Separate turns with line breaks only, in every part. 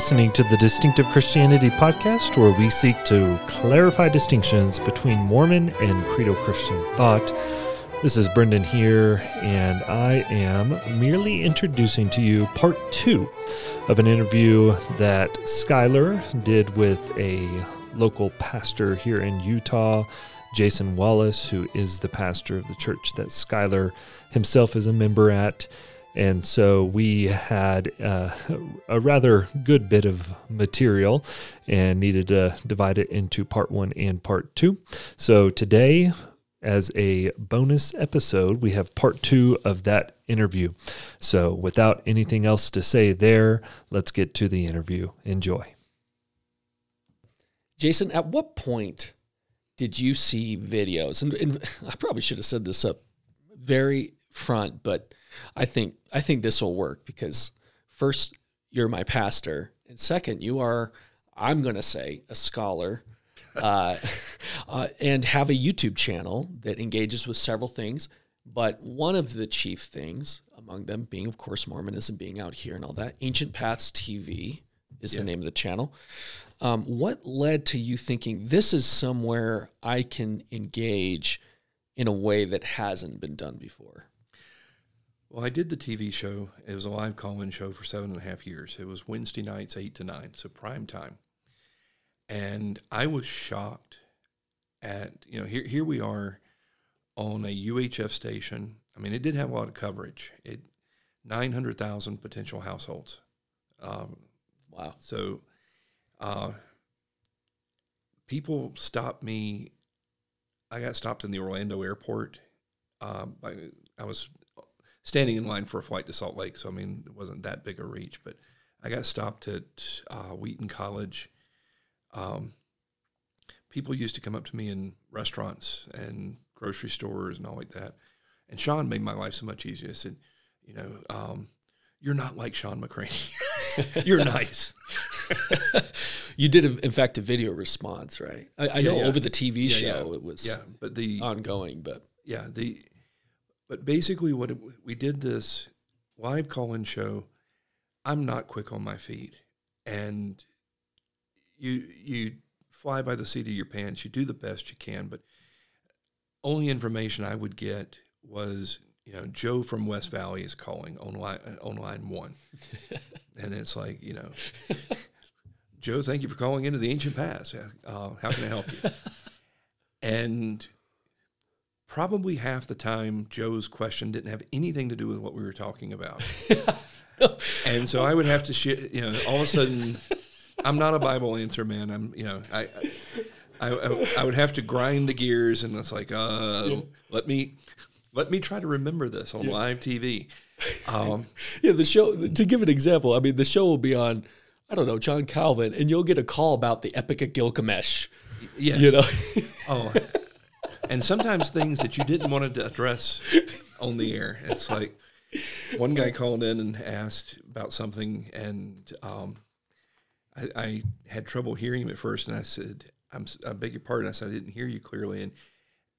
listening to the Distinctive Christianity podcast, where we seek to clarify distinctions between Mormon and Credo Christian thought. This is Brendan here, and I am merely introducing to you part two of an interview that Skylar did with a local pastor here in Utah, Jason Wallace, who is the pastor of the church that Skylar himself is a member at. And so we had uh, a rather good bit of material and needed to divide it into part one and part two. So today, as a bonus episode, we have part two of that interview. So without anything else to say there, let's get to the interview. Enjoy.
Jason, at what point did you see videos? And, and I probably should have said this up very front, but I think I think this will work because first you're my pastor, and second you are I'm going to say a scholar, uh, uh, and have a YouTube channel that engages with several things. But one of the chief things among them being, of course, Mormonism being out here and all that. Ancient Paths TV is yeah. the name of the channel. Um, what led to you thinking this is somewhere I can engage in a way that hasn't been done before?
Well, I did the TV show. It was a live call-in show for seven and a half years. It was Wednesday nights, eight to nine, so prime time. And I was shocked at you know here here we are on a UHF station. I mean, it did have a lot of coverage. It nine hundred thousand potential households.
Um, wow.
So, uh, people stopped me. I got stopped in the Orlando airport. Um, I, I was standing in line for a flight to Salt Lake. So I mean, it wasn't that big a reach. But I got stopped at uh, Wheaton College. Um, people used to come up to me in restaurants and grocery stores and all like that. And Sean made my life so much easier. I said, you know, um, you're not like Shawn McCraney. you're nice.
you did, in fact, a video response, right? I, I yeah, know yeah. over the TV yeah, show it was
yeah, but the
ongoing, but
yeah, the but basically, what it, we did this live call-in show. I'm not quick on my feet, and you you fly by the seat of your pants. You do the best you can, but only information I would get was you know Joe from West Valley is calling on line on line one, and it's like you know. Joe, thank you for calling into the Ancient Paths. Uh, how can I help you? and probably half the time Joe's question didn't have anything to do with what we were talking about. and so I would have to, sh- you know, all of a sudden, I'm not a Bible answer man. I'm, you know, I, I, I, I would have to grind the gears, and it's like, uh, yeah. let me, let me try to remember this on yeah. live TV.
Um, yeah, the show. To give an example, I mean, the show will be on, I don't know, John Calvin, and you'll get a call about the Epic of Gilgamesh.
Yeah,
You know.
oh, and sometimes things that you didn't want to address on the air. It's like one guy called in and asked about something, and um, I, I, had trouble hearing him at first, and I said, I'm, "I beg your pardon." I said, "I didn't hear you clearly." And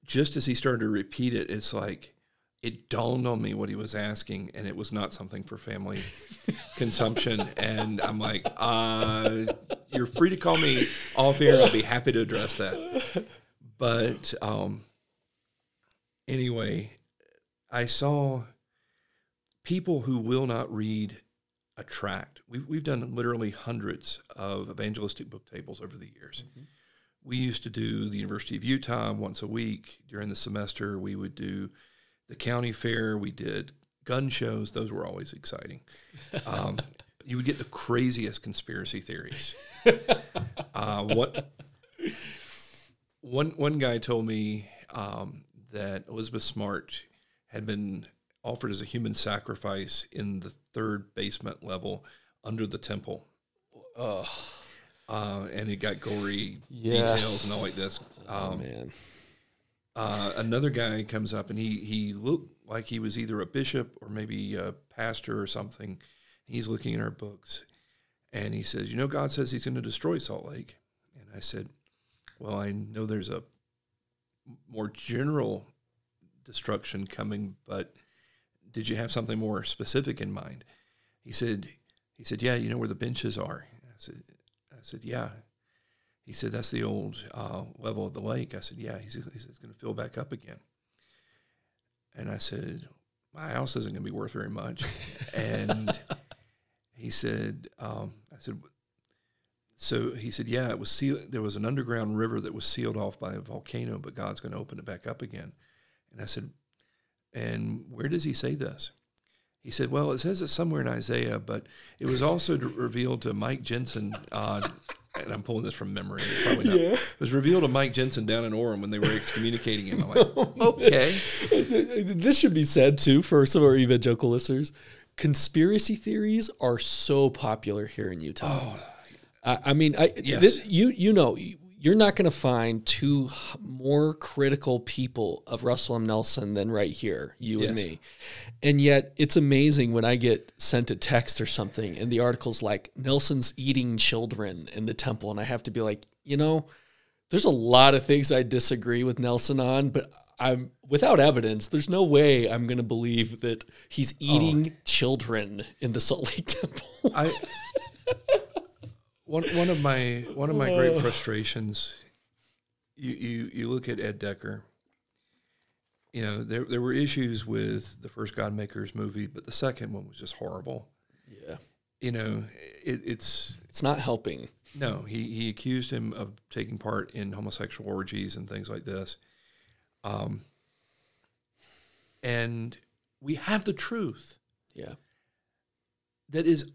just as he started to repeat it, it's like it dawned on me what he was asking, and it was not something for family consumption. And I'm like, uh, "You're free to call me off air. I'll be happy to address that." But um, anyway, I saw people who will not read a tract. We've, we've done literally hundreds of evangelistic book tables over the years. Mm-hmm. We used to do the University of Utah once a week during the semester. We would do the county fair. We did gun shows. Those were always exciting. Um, you would get the craziest conspiracy theories. Uh, what one one guy told me um, that Elizabeth Smart had been offered as a human sacrifice in the third basement level under the temple. Uh, and it got gory yeah. details and all like this.
Oh, um, oh man.
Uh, another guy comes up and he he looked like he was either a bishop or maybe a pastor or something. He's looking in our books, and he says, "You know, God says He's going to destroy Salt Lake." And I said, well, I know there's a more general destruction coming, but did you have something more specific in mind? He said, he said, yeah, you know where the benches are. I said, I said, yeah. He said, that's the old uh, level of the lake. I said, yeah. He said, he said it's going to fill back up again. And I said, my house isn't going to be worth very much. and he said, um, I said, so he said, yeah, it was sealed. There was an underground river that was sealed off by a volcano, but God's going to open it back up again. And I said, and where does he say this? He said, well, it says it somewhere in Isaiah, but it was also revealed to Mike Jensen. Uh, and I'm pulling this from memory. Probably not. Yeah. It was revealed to Mike Jensen down in Orem when they were excommunicating him. I'm like, okay.
This should be said too for some of our evangelical listeners. Conspiracy theories are so popular here in Utah. Oh, I, I mean, I, yes. this, you you know you're not going to find two more critical people of Russell M. Nelson than right here, you yes. and me. And yet, it's amazing when I get sent a text or something, and the article's like Nelson's eating children in the temple, and I have to be like, you know, there's a lot of things I disagree with Nelson on, but I'm without evidence. There's no way I'm going to believe that he's oh. eating oh. children in the Salt Lake Temple. I
one one of my one of my great frustrations. You you you look at Ed Decker. You know there there were issues with the first Godmakers movie, but the second one was just horrible.
Yeah.
You know it, it's
it's not helping.
No, he he accused him of taking part in homosexual orgies and things like this. Um. And we have the truth.
Yeah.
That is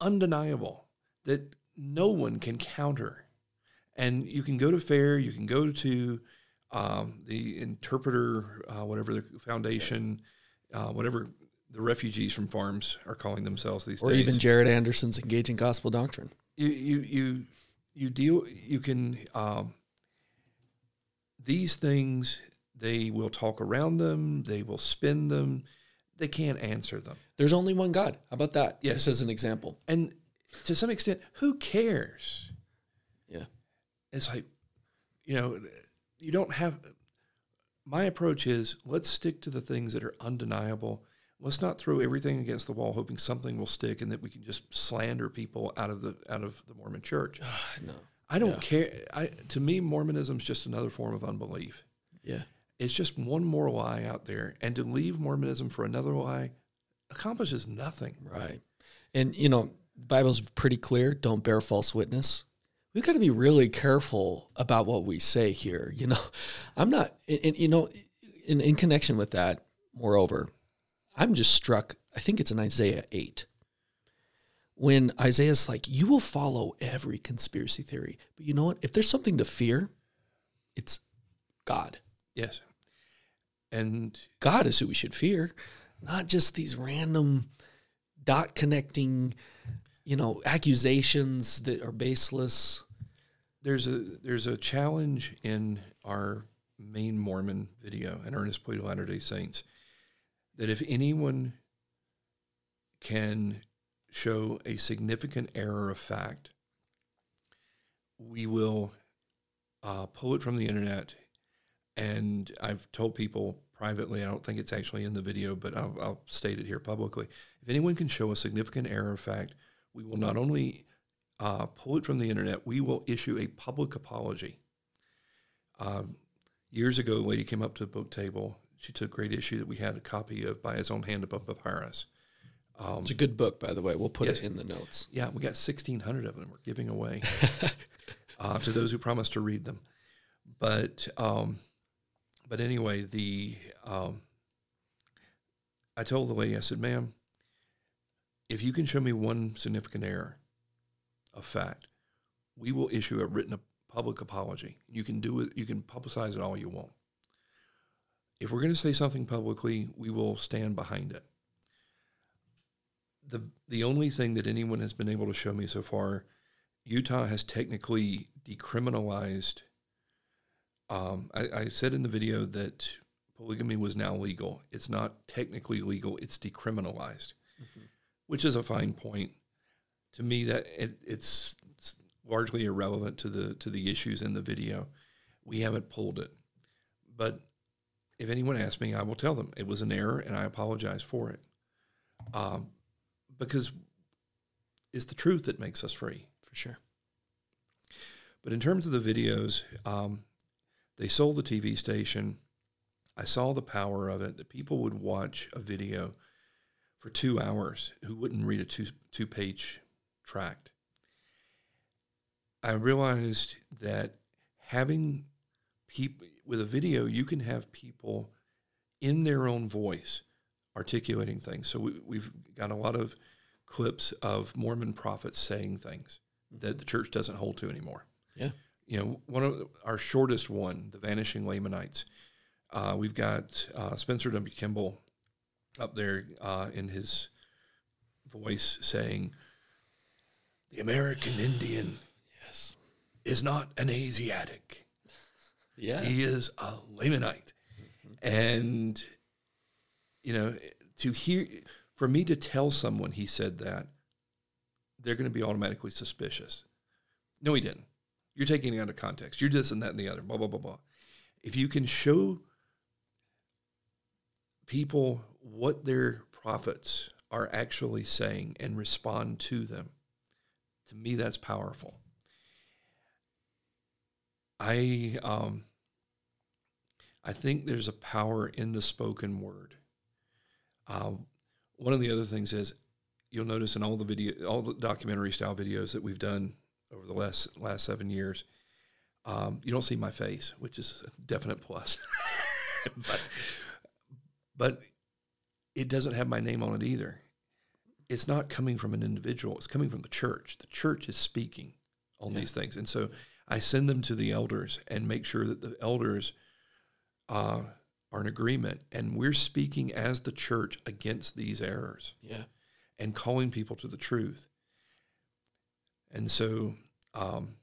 undeniable. That no one can counter. And you can go to FAIR, you can go to um, the interpreter, uh, whatever the foundation, uh, whatever the refugees from FARMS are calling themselves these
or
days.
Or even Jared Anderson's engaging gospel doctrine.
You you you you deal you can um, these things they will talk around them, they will spin them, they can't answer them.
There's only one God. How about that?
Yes.
As an example.
And to some extent, who cares?
Yeah.
It's like, you know, you don't have. My approach is let's stick to the things that are undeniable. Let's not throw everything against the wall, hoping something will stick, and that we can just slander people out of the out of the Mormon Church.
no,
I don't yeah. care. I to me, Mormonism is just another form of unbelief.
Yeah,
it's just one more lie out there, and to leave Mormonism for another lie accomplishes nothing.
Right, and you know Bible's pretty clear. Don't bear false witness. We've got to be really careful about what we say here. You know, I'm not, and, you know, in, in connection with that, moreover, I'm just struck. I think it's in Isaiah 8 when Isaiah's like, You will follow every conspiracy theory. But you know what? If there's something to fear, it's God.
Yes. And
God is who we should fear, not just these random dot connecting you know, accusations that are baseless.
There's a there's a challenge in our main Mormon video, an earnest plea to Latter Day Saints, that if anyone can show a significant error of fact, we will uh, pull it from the internet. And I've told people privately, I don't think it's actually in the video, but I'll, I'll state it here publicly. If anyone can show a significant error of fact, we will not only uh, pull it from the internet, we will issue a public apology. Um, years ago, a lady came up to the book table. She took great issue that we had a copy of By His Own Hand Upon Papyrus.
Um, it's a good book, by the way. We'll put yes, it in the notes.
Yeah, we got 1,600 of them we're giving away uh, to those who promise to read them. But um, but anyway, the um, I told the lady, I said, ma'am, if you can show me one significant error of fact, we will issue a written public apology. You can do it, you can publicize it all you want. If we're going to say something publicly, we will stand behind it. The, the only thing that anyone has been able to show me so far, Utah has technically decriminalized. Um, I, I said in the video that polygamy was now legal. It's not technically legal, it's decriminalized. Mm-hmm which is a fine point. To me, that it, it's, largely irrelevant to the to the issues in the video. We haven't pulled it, but if anyone asks me, I will tell them it was an error and I apologize for it, um, because it's the truth that makes us free.
for sure.
But in terms of the videos, um, they sold the TV station. I saw the power of it. That people would watch a video for two hours who wouldn't read a two two page tract. I realized that having people with a video, you can have people in their own voice articulating things. So we, we've got a lot of clips of Mormon prophets saying things that the church doesn't hold to anymore.
Yeah.
You know, one of our shortest one, the Vanishing Lamanites. Uh, we've got uh, Spencer W. Kimball up there uh, in his voice saying, "The American Indian
Yes.
is not an Asiatic."
Yeah.
He is a Lamanite. And, you know, to hear, for me to tell someone he said that, they're going to be automatically suspicious. No, he didn't. You're taking it out of context. You're this and that and the other, blah, blah, blah, blah. If you can show people what their prophets are actually saying and respond to them, to me, that's powerful. I um, I think there's a power in the spoken word. Um, one of the other things is you'll notice in all the video, all the documentary style videos that we've done over the last last seven years, um, you don't see my face, which is a definite plus. but but it doesn't have my name on it either. It's not coming from an individual. It's coming from the church. The church is speaking on
Yeah.
these things, and so I send them to the elders and make sure that the elders uh, are in agreement, and we're speaking as the church against these errors
Yeah.
and calling people to the truth. And so, um,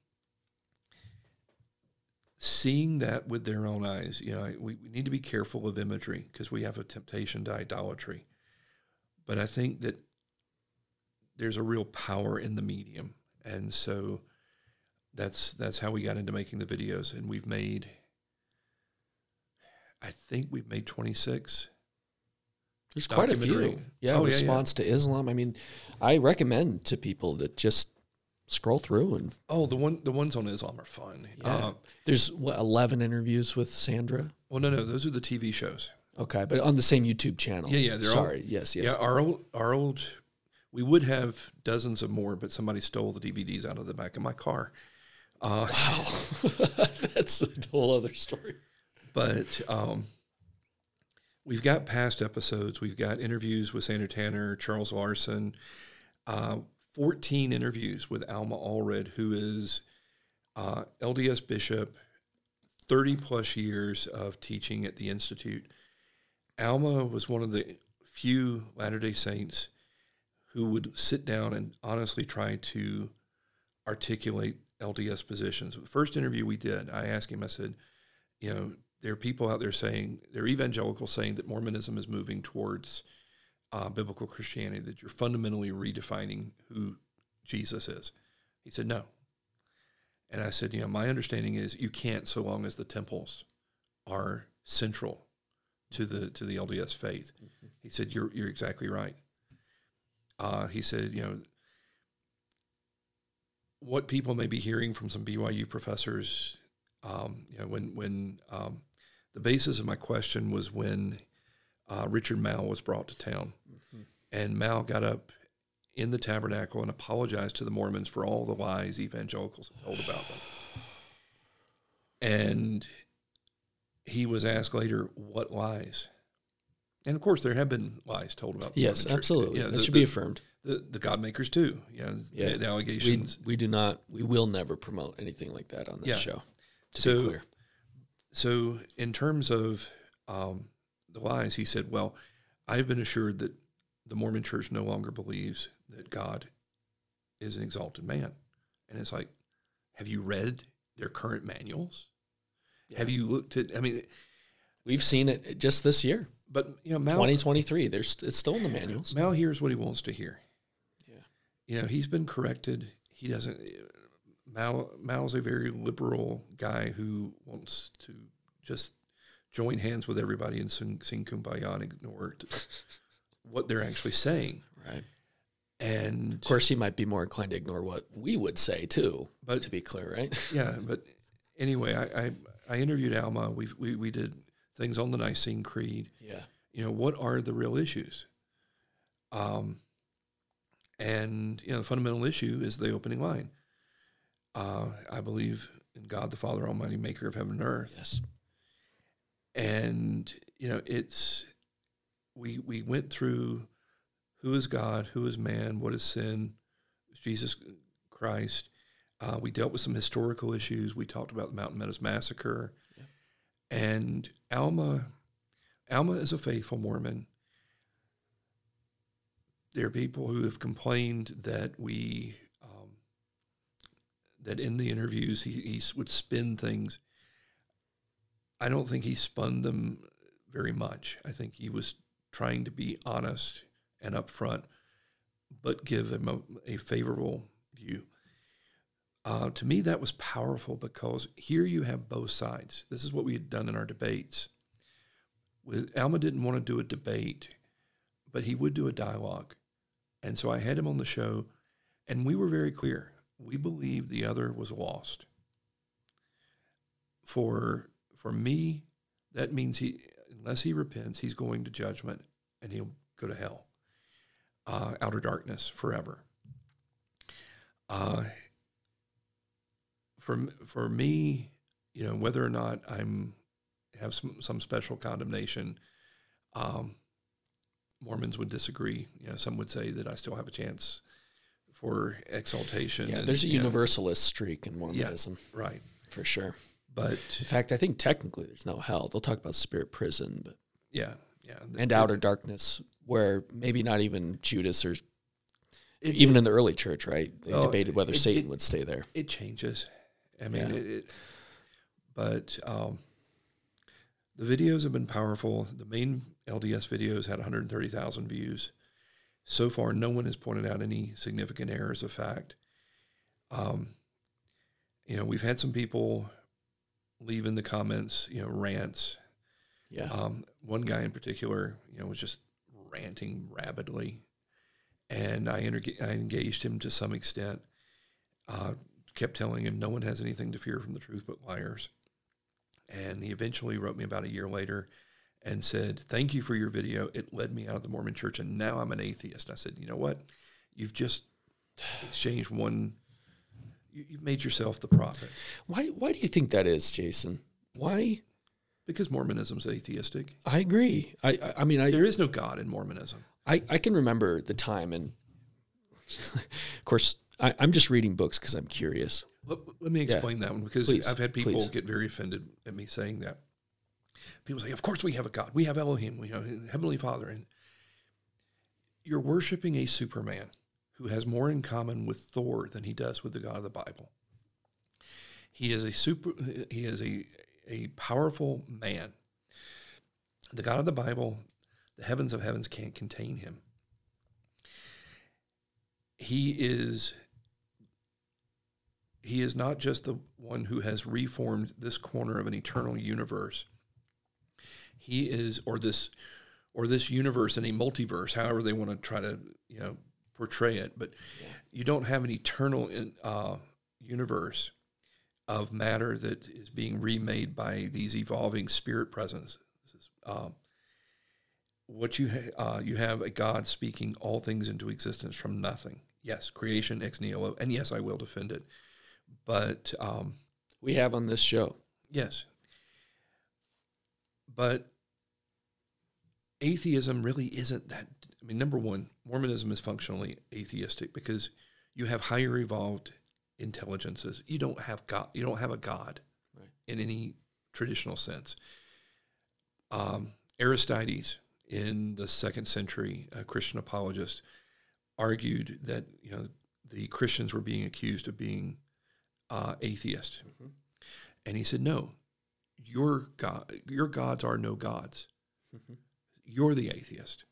seeing that with their own eyes, you know, we, we need to be careful of imagery because we have a temptation to idolatry. But I think that there's a real power in the medium, and so that's that's how we got into making the videos, and we've made. I think we've made 26
There's quite a few. Yeah,
Oh, yeah, yeah.
response to Islam. I mean, I recommend to people that just scroll through and
Oh, the one the ones on Islam are fun.
Yeah.
Uh,
there's what, 11 interviews with Sandra.
well, no, no, those are the TV shows.
Okay, but on the same YouTube channel.
Yeah, yeah, they're all-
Sorry. yes, yes.
Yeah, our old our old we would have dozens of more, but somebody stole the DVDs out of the back of my car. Uh,
Wow. That's a whole other story.
but um, we've got past episodes. We've got interviews with Sandra Tanner, Charles Larson, uh, 14 interviews with Alma Allred, who is uh, LDS bishop, 30 plus years of teaching at the Institute. Alma was one of the few Latter day Saints who would sit down and honestly try to articulate LDS positions. The first interview we did, I asked him, I said, you know, there are people out there saying, they're evangelicals saying that Mormonism is moving towards uh, biblical Christianity, that you're fundamentally redefining who Jesus is. He said, no. And I said, you know, my understanding is you can't so long as the temples are central to the to the LDS faith. He said, you're, you're exactly right. Uh, he said, you know, what people may be hearing from some BYU professors, um, you know, when when um, the basis of my question was when uh, Richard Mouw was brought to town, and Mouw got up in the tabernacle and apologized to the Mormons for all the lies evangelicals had told about them. And he was asked later, "What lies?" And of course, there have been lies told about. The
Yes,
Mormon
absolutely.
You know,
that
the-
should
the-
be affirmed.
the, the God makers too. You know,
Yeah.
the, the
We, we do not, we will never promote anything like that on this
Yeah.
show. To
So-
be clear.
So, in terms of um, the wise, he said, Well, I've been assured that the Mormon church no longer believes that God is an exalted man. And it's like, have you read their current manuals? Have you looked at, I mean,
We've seen it just this year,
but, you know, Mouw,
2023. There's it's still in the manuals.
Mouw hears what he wants to hear.
Yeah.
You know, he's been corrected. He doesn't, Mouw, Mouw's a very liberal guy who wants to just join hands with everybody and sing, sing kumbaya and ignore what they're actually saying.
Right.
And
Of course, he might be more inclined to ignore what we would say too.
But-
to be clear, right?
yeah, but anyway, I, I, I interviewed Alma. we we we did things on the Nicene Creed.
Yeah.
You know, what are the real issues? Um, and you know, the fundamental issue is the opening line. Uh, I believe in God the Father Almighty, Maker of heaven and earth.
Yes.
And you know it's we we went through who is God, who is man, what is sin, Jesus Christ. Uh, we dealt with some historical issues. We talked about the Mountain Meadows massacre,
Yeah.
and Alma, Alma is a faithful Mormon. There are people who have complained that we um, that in the interviews he, he would spin things I don't think he spun them very much. I think he was trying to be honest and upfront, but give them a, a favorable view. Uh, to me, that was powerful because here you have both sides. This is what we had done in our debates. With Alma didn't want to do a debate, but he would do a dialogue, and so I had him on the show, and we were very clear. We believed the other was lost. For for me, that means he, unless he repents, he's going to judgment and he'll go to hell, uh, outer darkness forever. Uh, for for me, you know, whether or not I'm have some some special condemnation, um, Mormons would disagree. You know, some would say that I still have a chance for exaltation.
Yeah.
and,
There's a
you know,
universalist streak in Mormonism
right,
for sure.
But
In fact, I think technically there's no hell. They'll talk about spirit prison, but
yeah, yeah,
and outer darkness, where maybe not even Judas or
It-
even in the early church, right? They
Oh,
debated whether
it-
Satan
it-
would stay there.
it changes. I mean,
Yeah.
it, it, but um, the videos have been powerful. The main LDS videos had 130,000 views. So far, no one has pointed out any significant errors of fact. Um, you know, we've had some people leave in the comments, you know, rants.
Yeah.
Um, one guy in particular, you know, was just ranting rabidly, and I, I engaged him to some extent. Uh, kept telling him no one has anything to fear from the truth but liars. And he eventually wrote me about a year later and said, "Thank you for your video. It led me out of the Mormon Church, and now I'm an atheist." I said, "You know what? You've just exchanged one. You, you've made yourself the prophet
Why? Why do you think that is, Jason? Why?
because Mormonism's atheistic.
I agree. I. I, I mean, I.
There is no God in Mormonism."
I, I can remember the time, and of course, I, I'm just reading books because I'm curious.
Let, let me explain that one because
Please,
I've had people
please.
get very offended at me saying that. People say, "Of course we have a God. We have Elohim. We have Heavenly Father." And you're worshiping a Superman who has more in common with Thor than he does with the God of the Bible. He is a super. He is a a powerful man. The God of the Bible, the heavens of heavens can't contain him. He is he is not just the one who has reformed this corner of an eternal universe. He is, or this, or this universe in a multiverse, however they want to try to, you know, portray it. But you don't have an eternal in, uh, universe of matter that is being remade by these evolving spirit presences. Um, what you ha- uh, you have a God speaking all things into existence from nothing. Yes, creation ex nihilo, and yes, I will defend it. But um,
We have on this show.
yes, but atheism really isn't that. I mean, number one, Mormonism is functionally atheistic because you have higher evolved intelligences. You don't have God. You don't have a God
Right.
in any traditional sense. Um, Aristides, in the second century, a Christian apologist, argued that you know the Christians were being accused of being uh, atheist,
Mhm.
and he said, "No, your God, your gods are no gods.
Mhm.
You're the atheist."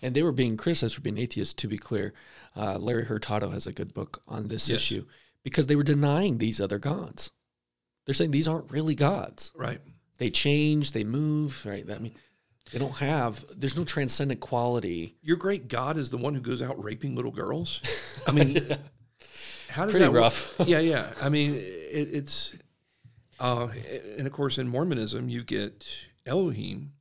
And they were being criticized for being atheists, to be clear. Uh, Larry Hurtado has a good book on this
Yes.
issue because they were denying these other gods. They're saying these aren't really gods.
Right.
They change, they move, right? I mean, They don't have. There's no transcendent quality.
Your great God is the one who goes out raping little girls. I mean, how does
Pretty
that work? yeah, yeah. I mean, it, it's, uh, and of course, in Mormonism, you get Elohim,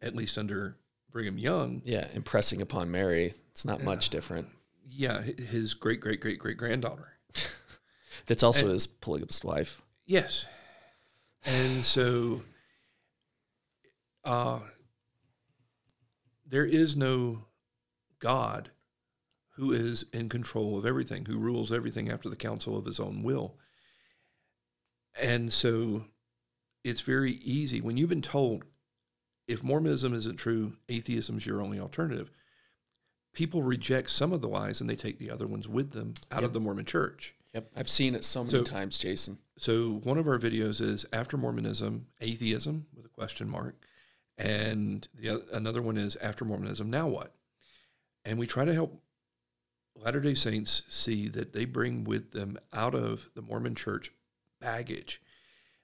at least under Brigham Young.
Yeah, impressing upon Mary. It's not much different.
Yeah, his great great great great granddaughter.
That's also his polygamist wife.
Yes, and so, uh, there is no God who is in control of everything, who rules everything after the counsel of his own will. And so it's very easy when you've been told if Mormonism isn't true, atheism is your only alternative. People reject some of the lies and they take the other ones with them out of the Mormon church.
Yep, I've seen it so many
So-
times, Jason.
So one of our videos is after Mormonism, atheism with a question mark, and the oth- another one is after Mormonism, now what? And we try to help Latter Day Saints see that they bring with them out of the Mormon Church baggage.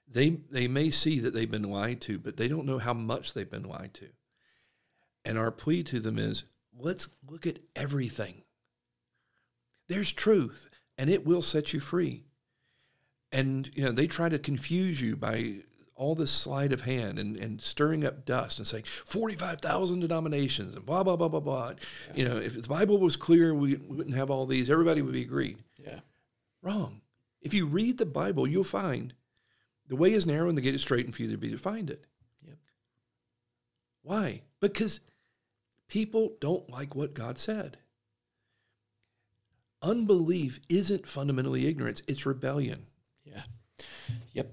They they may see that they've been lied to, but they don't know how much they've been lied to. And our plea to them is let's look at everything. There's truth, and it will set you free and you know they try to confuse you by all this sleight of hand and, and stirring up dust and saying 45,000 denominations and blah blah blah blah blah you know if the bible was clear we, we wouldn't have all these everybody would be agreed
Yeah.
wrong if you read the bible you'll find the way is narrow and the gate is straight and few there be to find it
Yep.
why because people don't like what god said unbelief isn't fundamentally ignorance it's rebellion
Yeah. Yep.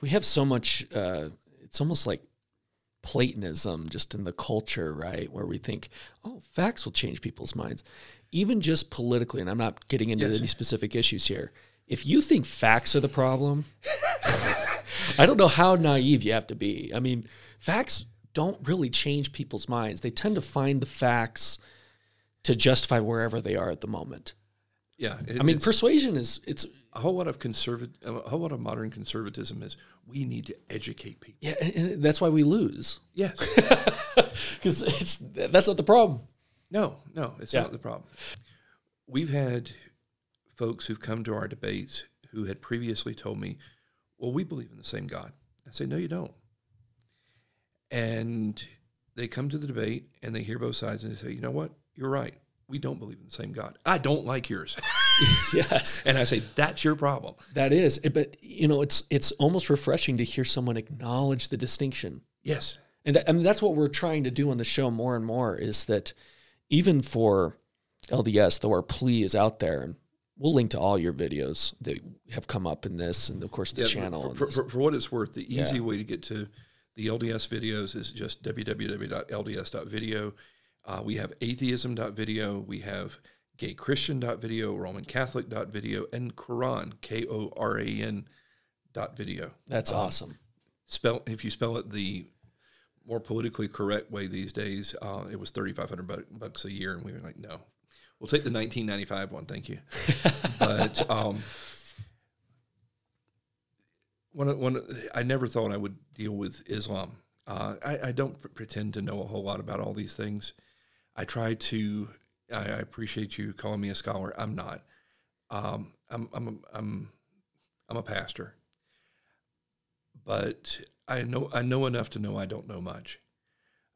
We have so much, uh, it's almost like Platonism just in the culture, right? Where we think, oh, facts will change people's minds. Even just politically, and I'm not getting into
Yes.
any specific issues here. If you think facts are the problem, I don't know how naive you have to be. I mean, facts don't really change people's minds. They tend to find the facts to justify wherever they are at the moment.
Yeah, it-
I mean, persuasion is it's
a whole lot of conservative, a whole lot of modern conservatism is we need to educate people.
yeah, and- that's why we lose.
Yes,
because it's that's not the problem.
no, no, it's
Yeah.
not the problem. We've had folks who've come to our debates who had previously told me, "Well, we believe in the same God." I say, "No, you don't." And they come to the debate and they hear both sides and they say, "You know what? You're right. We don't believe in the same God. I don't like yours."
Yes,
and I say, "That's your problem."
that is. But you know, it's it's almost refreshing to hear someone acknowledge the distinction,
Yes,
and that, I mean that's what we're trying to do on the show more and more. Is that even for LDS, though our plea is out there, and we'll link to all your videos that have come up in this, and of course the
Yeah,
channel.
For, for, for, what it's worth, the easy
Yeah.
way to get to the LDS videos is just www.lds.video. Uh, we have atheism.video, we have gaychristian.video, Roman Catholic.video, and Quran, K O R A N dot video.
that's awesome.
Spell if you spell it the more politically correct way these days, uh, it was thirty five hundred bucks a year, and we were like, no, we'll take the nineteen ninety five one, thank you. but um, one, one, I never thought I would deal with Islam. Uh, I, I don't p- pretend to know a whole lot about all these things. I try to. I, I appreciate you calling me a scholar. I'm not. Um, I'm, I'm, a- I'm, I'm a pastor. But I know I know enough to know I don't know much.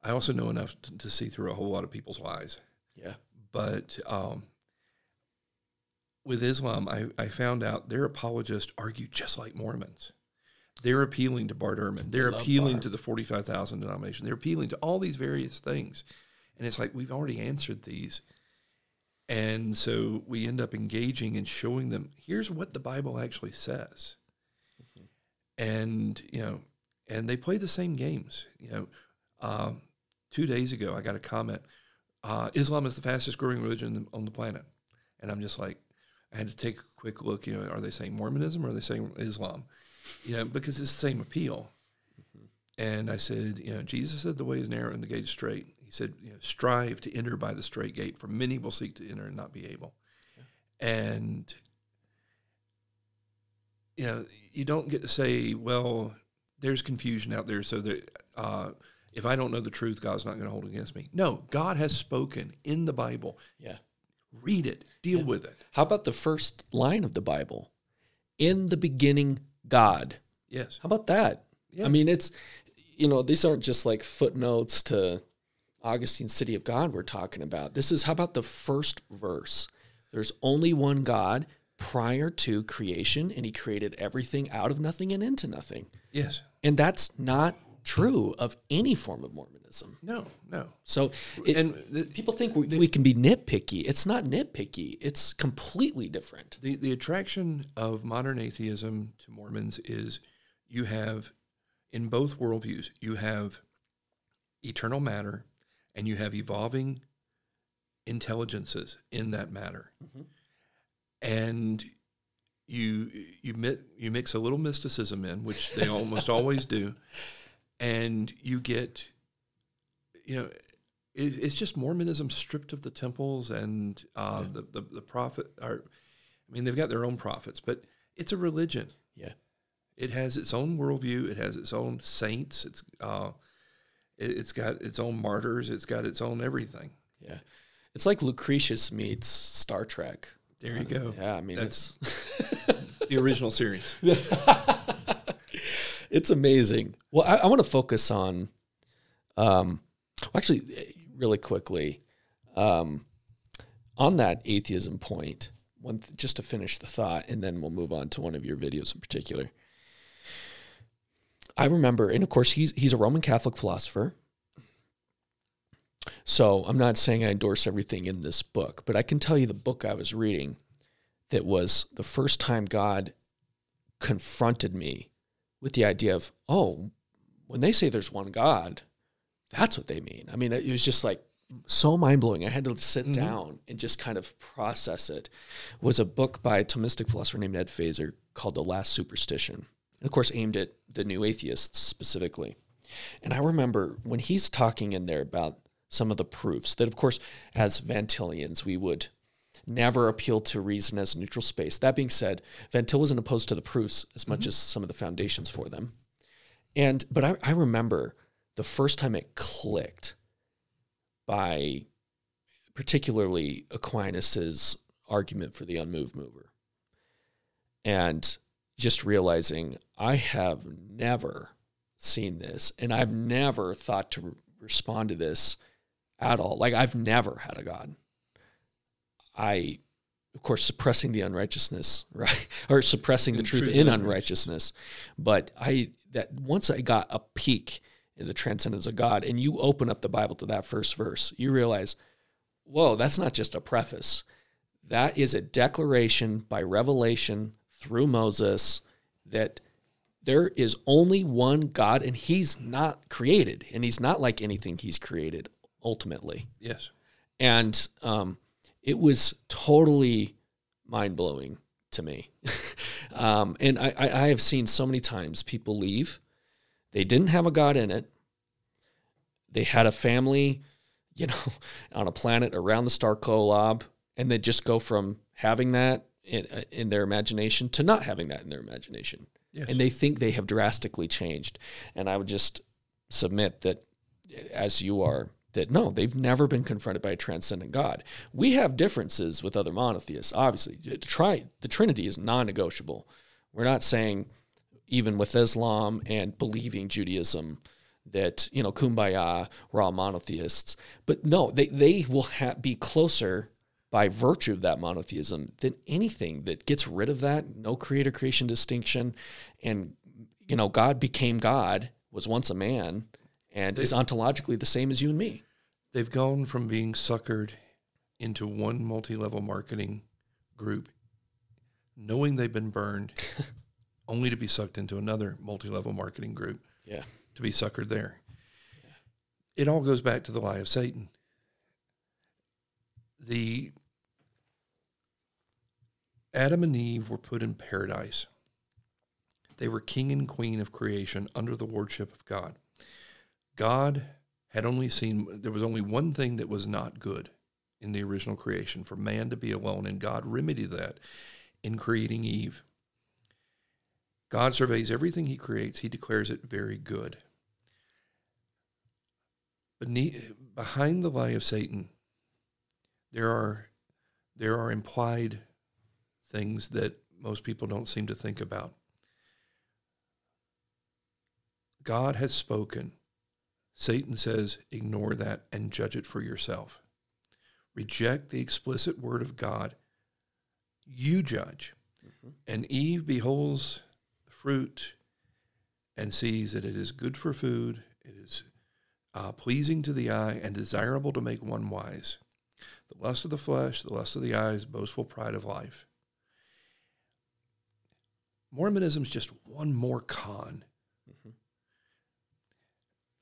I also know enough to, to see through a whole lot of people's lies
Yeah,
but um, with Islam, I, I found out their apologists argue just like Mormons. They're appealing to Bart Ehrman. They're appealing
Bart.
to the 45,000 denomination. They're appealing to all these various things. And it's like, we've already answered these. And so we end up engaging and showing them here's what the Bible actually says. And, you know, and they play the same games. You know, um, two days ago, I got a comment uh, Islam is the fastest growing religion on the planet. And I'm just like, I had to take a quick look. You know, are they saying Mormonism or are they saying Islam? You know, because it's the same appeal. And I said, you know, Jesus said the way is narrow and the gate is straight. He said, you know, strive to enter by the straight gate, for many will seek to enter and not be able. And you know, you don't get to say, well, there's confusion out there, so that uh, if I don't know the truth, God's not going to hold it against me. No, God has spoken in the Bible.
Yeah.
Read it, deal with it.
How about the first line of the Bible? In the beginning, God.
Yes.
How about that?
Yeah.
I mean, it's, you know, these aren't just like footnotes to Augustine's City of God we're talking about. This is, how about the first verse? There's only one God prior to creation, and he created everything out of nothing and into nothing.
Yes.
And that's not true of any form of Mormonism.
No, no.
So, it,
and the,
people think we, we can be nitpicky. It's not nitpicky, it's completely different.
the, the attraction of modern atheism to Mormons is you have, in both worldviews, you have eternal matter and you have evolving intelligences in that matter. Mm-hmm. And you you mi- you mix a little mysticism in, which they almost always do, and you get, you know, it, it's just Mormonism stripped of the temples and uh, the, the the prophet. Are, I mean, they've got their own prophets, but it's a religion.
Yeah.
It has its own worldview. It has its own saints. It's uh, it, it's got its own martyrs. It's got its own everything.
Yeah. It's like Lucretius meets Star Trek.
There you go.
Yeah, I mean,
That's-
it's
The original series.
it's amazing. Well, I, I want to focus on, um, actually, really quickly, um, on that atheism point. One, th- just to finish the thought, and then we'll move on to one of your videos in particular. I remember, and of course, he's he's a Roman Catholic philosopher. So I'm not saying I endorse everything in this book, but I can tell you the book I was reading that was the first time God confronted me with the idea of, oh, when they say there's one God, that's what they mean. I mean, it was just like so mind blowing. I had to sit mm-hmm. down and just kind of process it. Was a book by a Thomistic philosopher named Ed Feser called The Last Superstition. And of course, aimed at the new atheists specifically. And I remember when he's talking in there about some of the proofs that, of course, as Vantillians, we would never appeal to reason as a neutral space. That being said, Van Til wasn't opposed to the proofs as much mm-hmm. as some of the foundations for them. And but I, I remember the first time it clicked by particularly Aquinas's argument for the unmoved mover. And just realizing I have never seen this and I've never thought to re- respond to this at all. Like I've never had a God. I, of course, suppressing the unrighteousness, right, or suppressing the truth,
truth
in unrighteousness. But I that once I got a peek in the transcendence of God, and you open up the Bible to that first verse, you realize, whoa, that's not just a preface. That is a declaration by revelation through Moses that there is only one God, and He's not created, and He's not like anything He's created ultimately
Yes.
and um, it was totally mind blowing to me. um, and I, I, have seen so many times people leave. They didn't have a God in it. They had a family, you know, on a planet around the star Kolob, and they just go from having that in, uh, in their imagination to not having that in their imagination.
Yes.
And they think they have drastically changed. And I would just submit that, as you are, that no, they've never been confronted by a transcendent God. We have differences with other monotheists, obviously. The, tri- the Trinity is non negotiable. We're not saying, even with Islam and believing Judaism, that, you know, kumbaya, we're all monotheists. But no, they, they will ha- be closer by virtue of that monotheism than anything that gets rid of that no creator creation distinction and you know god became god was once a man and is ontologically the same as you and me
They've gone from being suckered into one multi-level marketing group, knowing they've been burned, only to be sucked into another multi-level marketing group
yeah
to be suckered there. It all goes back to the lie of Satan. The Adam and Eve were put in paradise. They were king and queen of creation under the lordship of God. God had only seen, there was only one thing that was not good in the original creation for man to be alone, and God remedied that in creating Eve. God surveys everything he creates, he declares it very good. beneath, behind the lie of Satan, there are there are implied things that most people don't seem to think about. God has spoken. Satan says, ignore that and judge it for yourself. Reject the explicit word of God. You judge. Mm-hmm. And Eve beholds the fruit and sees that it is good for food, it is uh, pleasing to the eye, and desirable to make one wise. The lust of the flesh, the lust of the eyes, boastful pride of life. Mormonism is just one more con.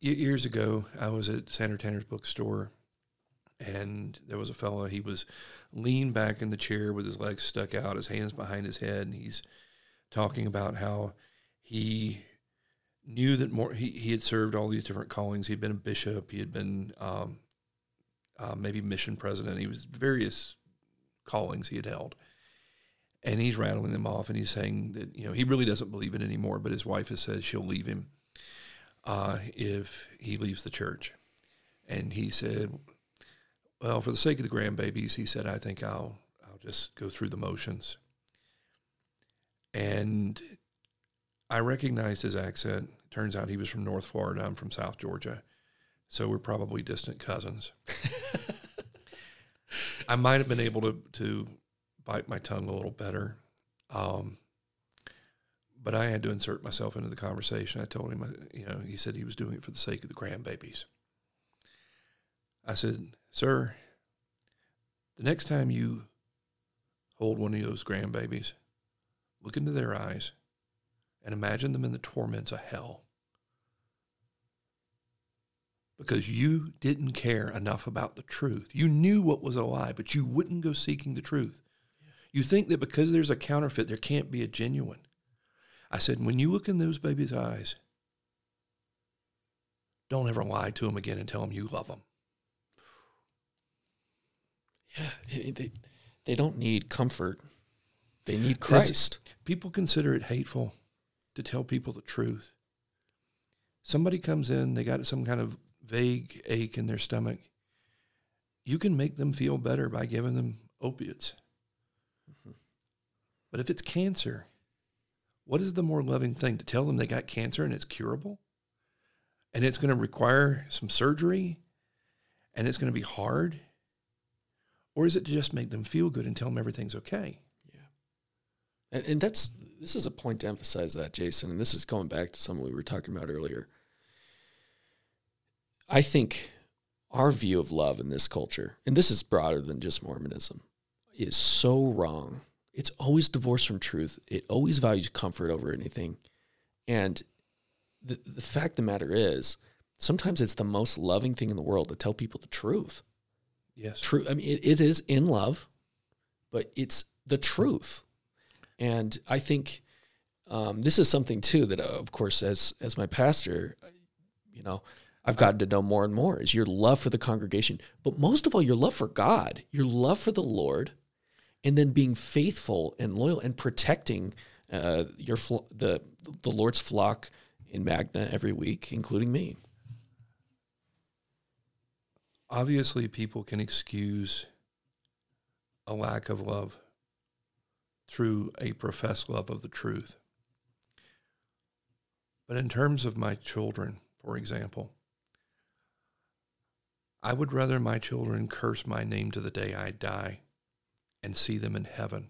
Years ago, I was at Sandra Tanner's bookstore, and there was a fellow. He was leaned back in the chair with his legs stuck out, his hands behind his head, and he's talking about how he knew that more he, he had served all these different callings. He'd been a bishop. He had been um, uh, maybe mission president. He was various callings he had held, and he's rattling them off. And he's saying that you know he really doesn't believe it anymore, but his wife has said she'll leave him uh, if he leaves the church. And he said, "Well, for the sake of the grandbabies," he said, "I think I'll I'll just go through the motions." And I recognized his accent. Turns out he was from North Florida. I'm from South Georgia. So we're probably distant cousins. I might have been able to, to bite my tongue a little better. Um, but I had to insert myself into the conversation. I told him, uh, you know, he said he was doing it for the sake of the grandbabies. I said, Sir, the next time you hold one of those grandbabies, look into their eyes and imagine them in the torments of hell. Because you didn't care enough about the truth. You knew what was a lie, but you wouldn't go seeking the truth. You think that because there's a counterfeit, there can't be a genuine. I said, when you look in those babies' eyes, don't ever lie to them again and tell them you love them.
Yeah, they, they don't need comfort. They need Christ.
People consider it hateful to tell people the truth. Somebody comes in, they got some kind of vague ache in their stomach. You can make them feel better by giving them opiates. Mm-hmm. But if it's cancer, what is the more loving thing to tell them they got cancer and it's curable? And it's going to require some surgery and it's going to be hard? Or is it to just make them feel good and tell them everything's okay?
Yeah. And, and that's this is a point to emphasize that, Jason, and this is going back to something we were talking about earlier. I think our view of love in this culture, and this is broader than just Mormonism, is so wrong. It's always divorced from truth. It always values comfort over anything. And the, the fact of the matter is, sometimes it's the most loving thing in the world to tell people the truth.
Yes.
True. I mean, it, it is in love, but it's the truth. And I think um, this is something too that, uh, of course, as as my pastor, you know, I've gotten to know more and more is your love for the congregation, but most of all, your love for God, your love for the Lord, and then being faithful and loyal and protecting uh, your the the Lord's flock in Magna every week, including me.
Obviously, people can excuse a lack of love through a professed love of the truth. But in terms of my children, for example, I would rather my children curse my name to the day I die and see them in heaven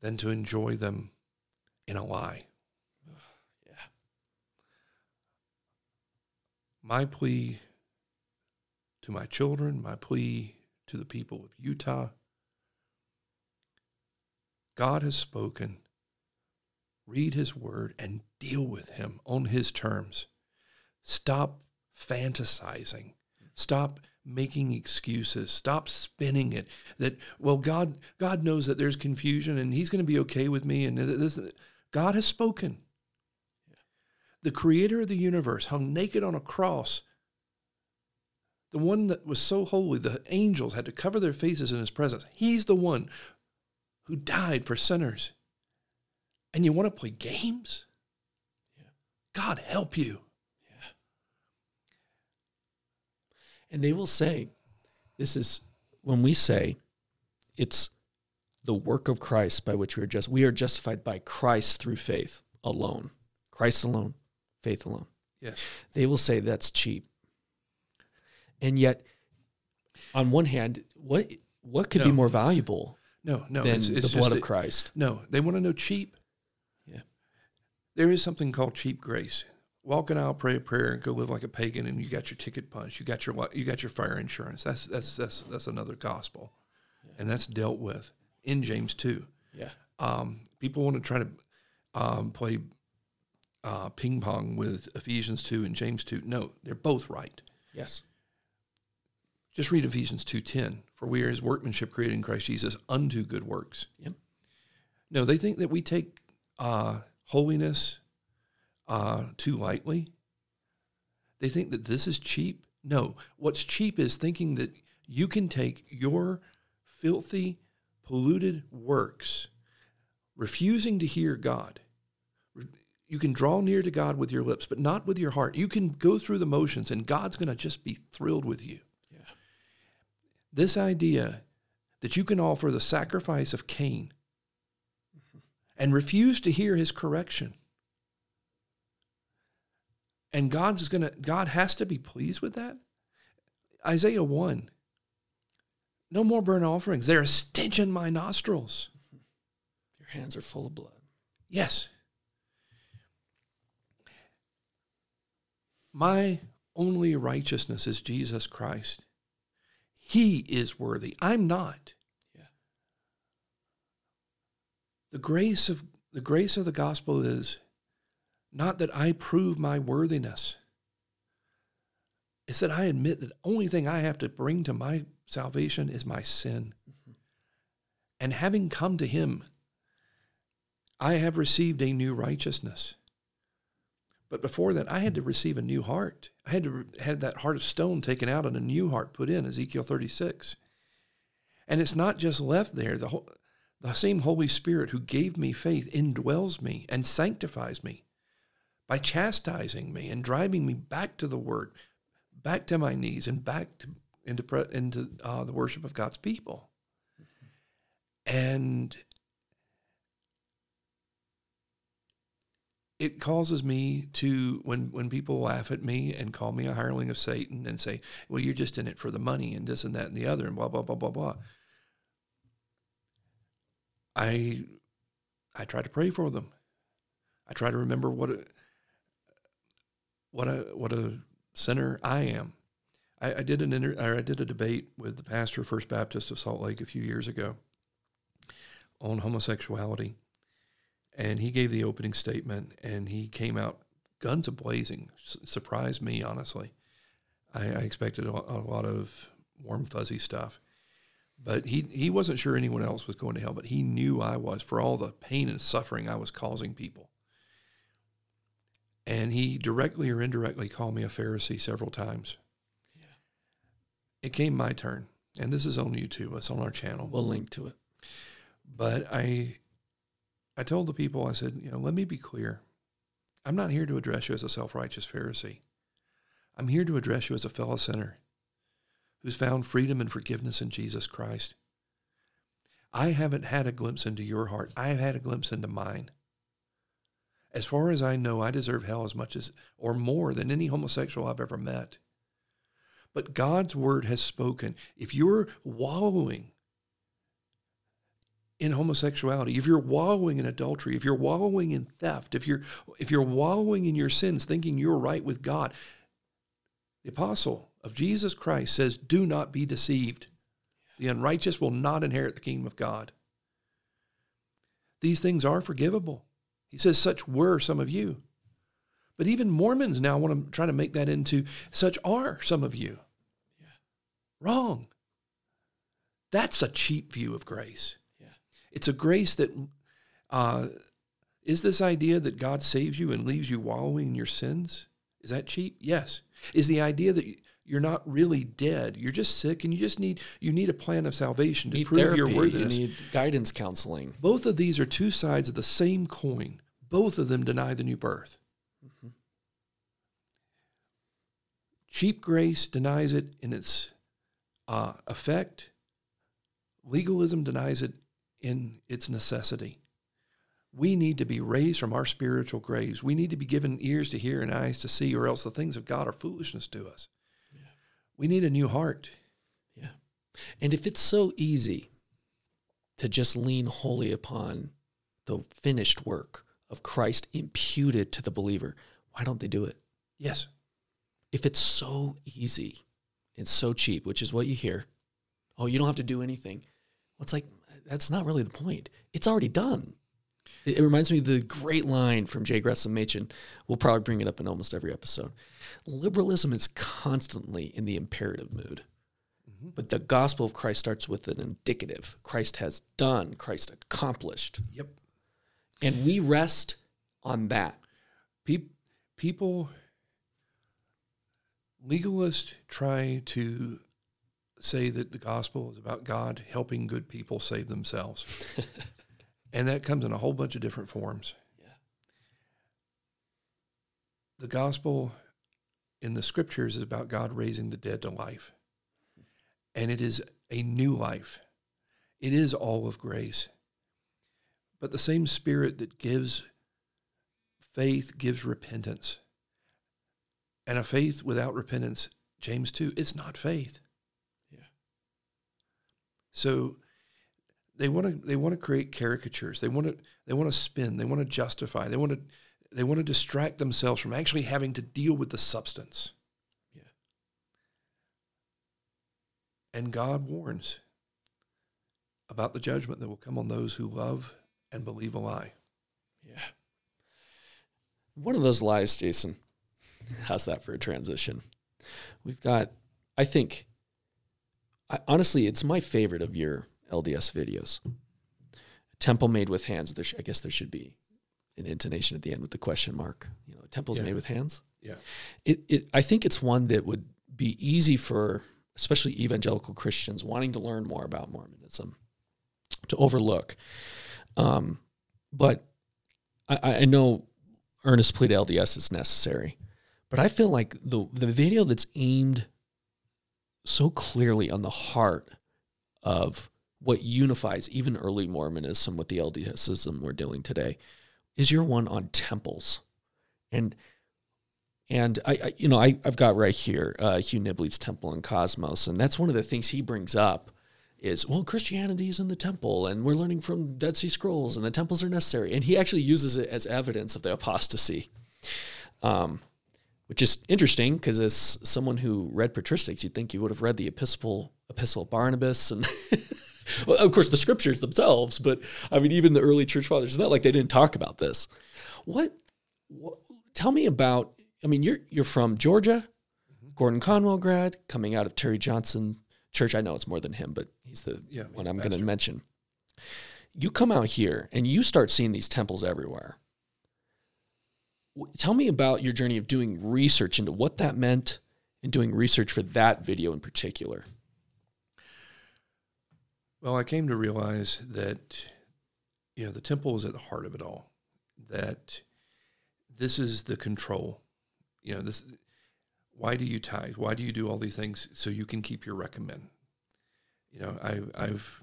than to enjoy them in a lie.
yeah.
My plea to my children, my plea to the people of Utah, God has spoken. Read his word and deal with him on his terms. Stop fantasizing. Stop making excuses. Stop spinning it that well God God knows that there's confusion and he's going to be okay with me and this God has spoken. The creator of the universe hung naked on a cross. The one that was so holy, the angels had to cover their faces in his presence. He's the one who died for sinners. And you want to play games?
Yeah.
God help you.
And they will say, this is when we say it's the work of Christ by which we are just we are justified by Christ through faith alone. Christ alone, faith alone.
Yes.
They will say that's cheap. And yet on one hand, what what could be more valuable
No, no.
than
it's, it's
the blood of Christ?
No, they want to know cheap.
Yeah.
There is something called cheap grace. Walk an aisle, pray a prayer, and go live like a pagan, and you got your ticket punched. You got your you got your fire insurance. That's that's that's that's another gospel, and that's dealt with in James two.
Yeah.
Um, people want to try to um, play uh, ping pong with Ephesians two and James two. No, they're both right.
Yes.
Just read Ephesians two ten. For we are His workmanship, created in Christ Jesus unto good works.
Yep.
No, they think that we take uh, holiness uh, too lightly. They think that this is cheap. No, what's cheap is thinking that you can take your filthy, polluted works, refusing to hear God. You can draw near to God with your lips, but not with your heart. You can go through the motions, and God's going to just be thrilled with you.
Yeah.
This idea that you can offer the sacrifice of Cain and refuse to hear his correction. And God's going to God has to be pleased with that. Isaiah 1. No more burnt offerings. They're a stench in my nostrils.
Your hands are full of blood.
Yes. My only righteousness is Jesus Christ. He is worthy. I'm not.
Yeah.
The grace of the grace of the gospel is not that I prove my worthiness. It's that I admit that the only thing I have to bring to my salvation is my sin. And having come to him, I have received a new righteousness. But before that, I had to receive a new heart. I had to had that heart of stone taken out and a new heart put in, Ezekiel 36. And it's not just left there. The, whole, the same Holy Spirit who gave me faith indwells me and sanctifies me by chastising me and driving me back to the Word, back to my knees, and back to, into, into uh, the worship of God's people. And it causes me to when when people laugh at me and call me a hireling of Satan and say, "Well, you're just in it for the money and this and that and the other and blah blah blah blah blah." I I try to pray for them. I try to remember what what a what a sinner I am. I, I did an inter, I did a debate with the pastor of First Baptist of Salt Lake a few years ago on homosexuality and he gave the opening statement and he came out guns a blazing S- surprised me honestly. I, I expected a, a lot of warm fuzzy stuff. But he, he wasn't sure anyone else was going to hell but he knew i was for all the pain and suffering i was causing people and he directly or indirectly called me a pharisee several times
Yeah.
it came my turn and this is on youtube it's on our channel
We'll link to it.
but I I told the people, I said, you know, let me be clear. I'm not here to address you as a self-righteous Pharisee. I'm here to address you as a fellow sinner who's found freedom and forgiveness in Jesus Christ. I haven't had a glimpse into your heart. I have had a glimpse into mine. As far as I know, I deserve hell as much as or more than any homosexual I've ever met. But God's word has spoken. If you're wallowing in homosexuality, if you're wallowing in adultery, if you're wallowing in theft, if you're if you're wallowing in your sins thinking you're right with God, the apostle of Jesus Christ says, "Do not be deceived. The unrighteous will not inherit the kingdom of God." These things are forgivable. He says such were some of you. But even Mormons now want to try to make that into such are some of you.
Yeah.
Wrong. That's a cheap view of grace.
Yeah.
It's a grace that uh, is this idea that God saves you and leaves you wallowing in your sins. Is that cheap? Yes. Is the idea that you're not really dead? You're just sick, and you just need you need a plan of salvation to prove
therapy.
your
You
worthiness.
need guidance counseling.
Both of these are two sides of the same coin. Both of them deny the new birth.
Mm-hmm.
Cheap grace denies it in its uh, effect. Legalism denies it in its necessity. We need to be raised from our spiritual graves. We need to be given ears to hear and eyes to see, or else the things of God are foolishness to us. Yeah. We need a new heart.
Yeah. And if it's so easy to just lean wholly upon the finished work of Christ imputed to the believer, why don't they do it?
Yes.
If it's so easy and so cheap, which is what you hear, oh, you don't have to do anything. Well, it's like, that's not really the point. It's already done. It, reminds me of the great line from J. Gresham Machen. We'll probably bring it up in almost every episode. Liberalism is constantly in the imperative mood. Mm-hmm. But the gospel of Christ starts with an indicative. Christ has done, Christ accomplished.
Yep.
And we rest on that.
People, legalists try to say that the gospel is about God helping good people save themselves. And that comes in a whole bunch of different forms. Yeah. The gospel in the scriptures is about God raising the dead to life. And it is a new life. It is all of grace. But the same spirit that gives faith gives repentance. And a faith without repentance, James 2, it's not faith.
Yeah.
So they want to they want to create caricatures. They want to they want to spin. They want to justify. They want to they want to distract themselves from actually having to deal with the substance.
Yeah.
And God warns about the judgment that will come on those who love and believe a lie.
Yeah. One of those lies, Jason. How's that for a transition? We've got, I think, I, honestly, it's my favorite of your LDS videos. Temple made with hands. There sh- I guess there should be an intonation at the end with the question mark. You know, temples yeah. made with hands.
Yeah.
It, it, I think it's one that would be easy for especially evangelical Christians wanting to learn more about Mormonism to overlook. Um, but I, I know earnest plea to LDS is necessary, but I feel like the the video that's aimed so clearly on the heart of what unifies even early Mormonism with the LDSism we're dealing today is your one on temples. And and I, I you know, I, I've got right here uh, Hugh Nibley's Temple and Cosmos, and that's one of the things he brings up is well, Christianity is in the temple, and we're learning from Dead Sea Scrolls, and the temples are necessary, and he actually uses it as evidence of the apostasy, um, which is interesting because as someone who read patristics, you'd think you would have read the Epistle Epistle of Barnabas and well, of course, the scriptures themselves, but I mean, even the early church fathers, it's not like they didn't talk about this. What, what tell me about, I mean, you're, you're from Georgia, mm-hmm. Gordon Conwell grad, coming out of Terry Johnson Church. I know it's more than him, but he's the yeah, one I'm going to mention. You come out here and you start seeing these temples everywhere. Tell me about your journey of doing research into what that meant and doing research for that video in particular.
Well, I came to realize that you know the temple is at the heart of it all. That this is the control. You know this. Why do you tithe? Why do you do all these things so you can keep your recommend? You know, I, I've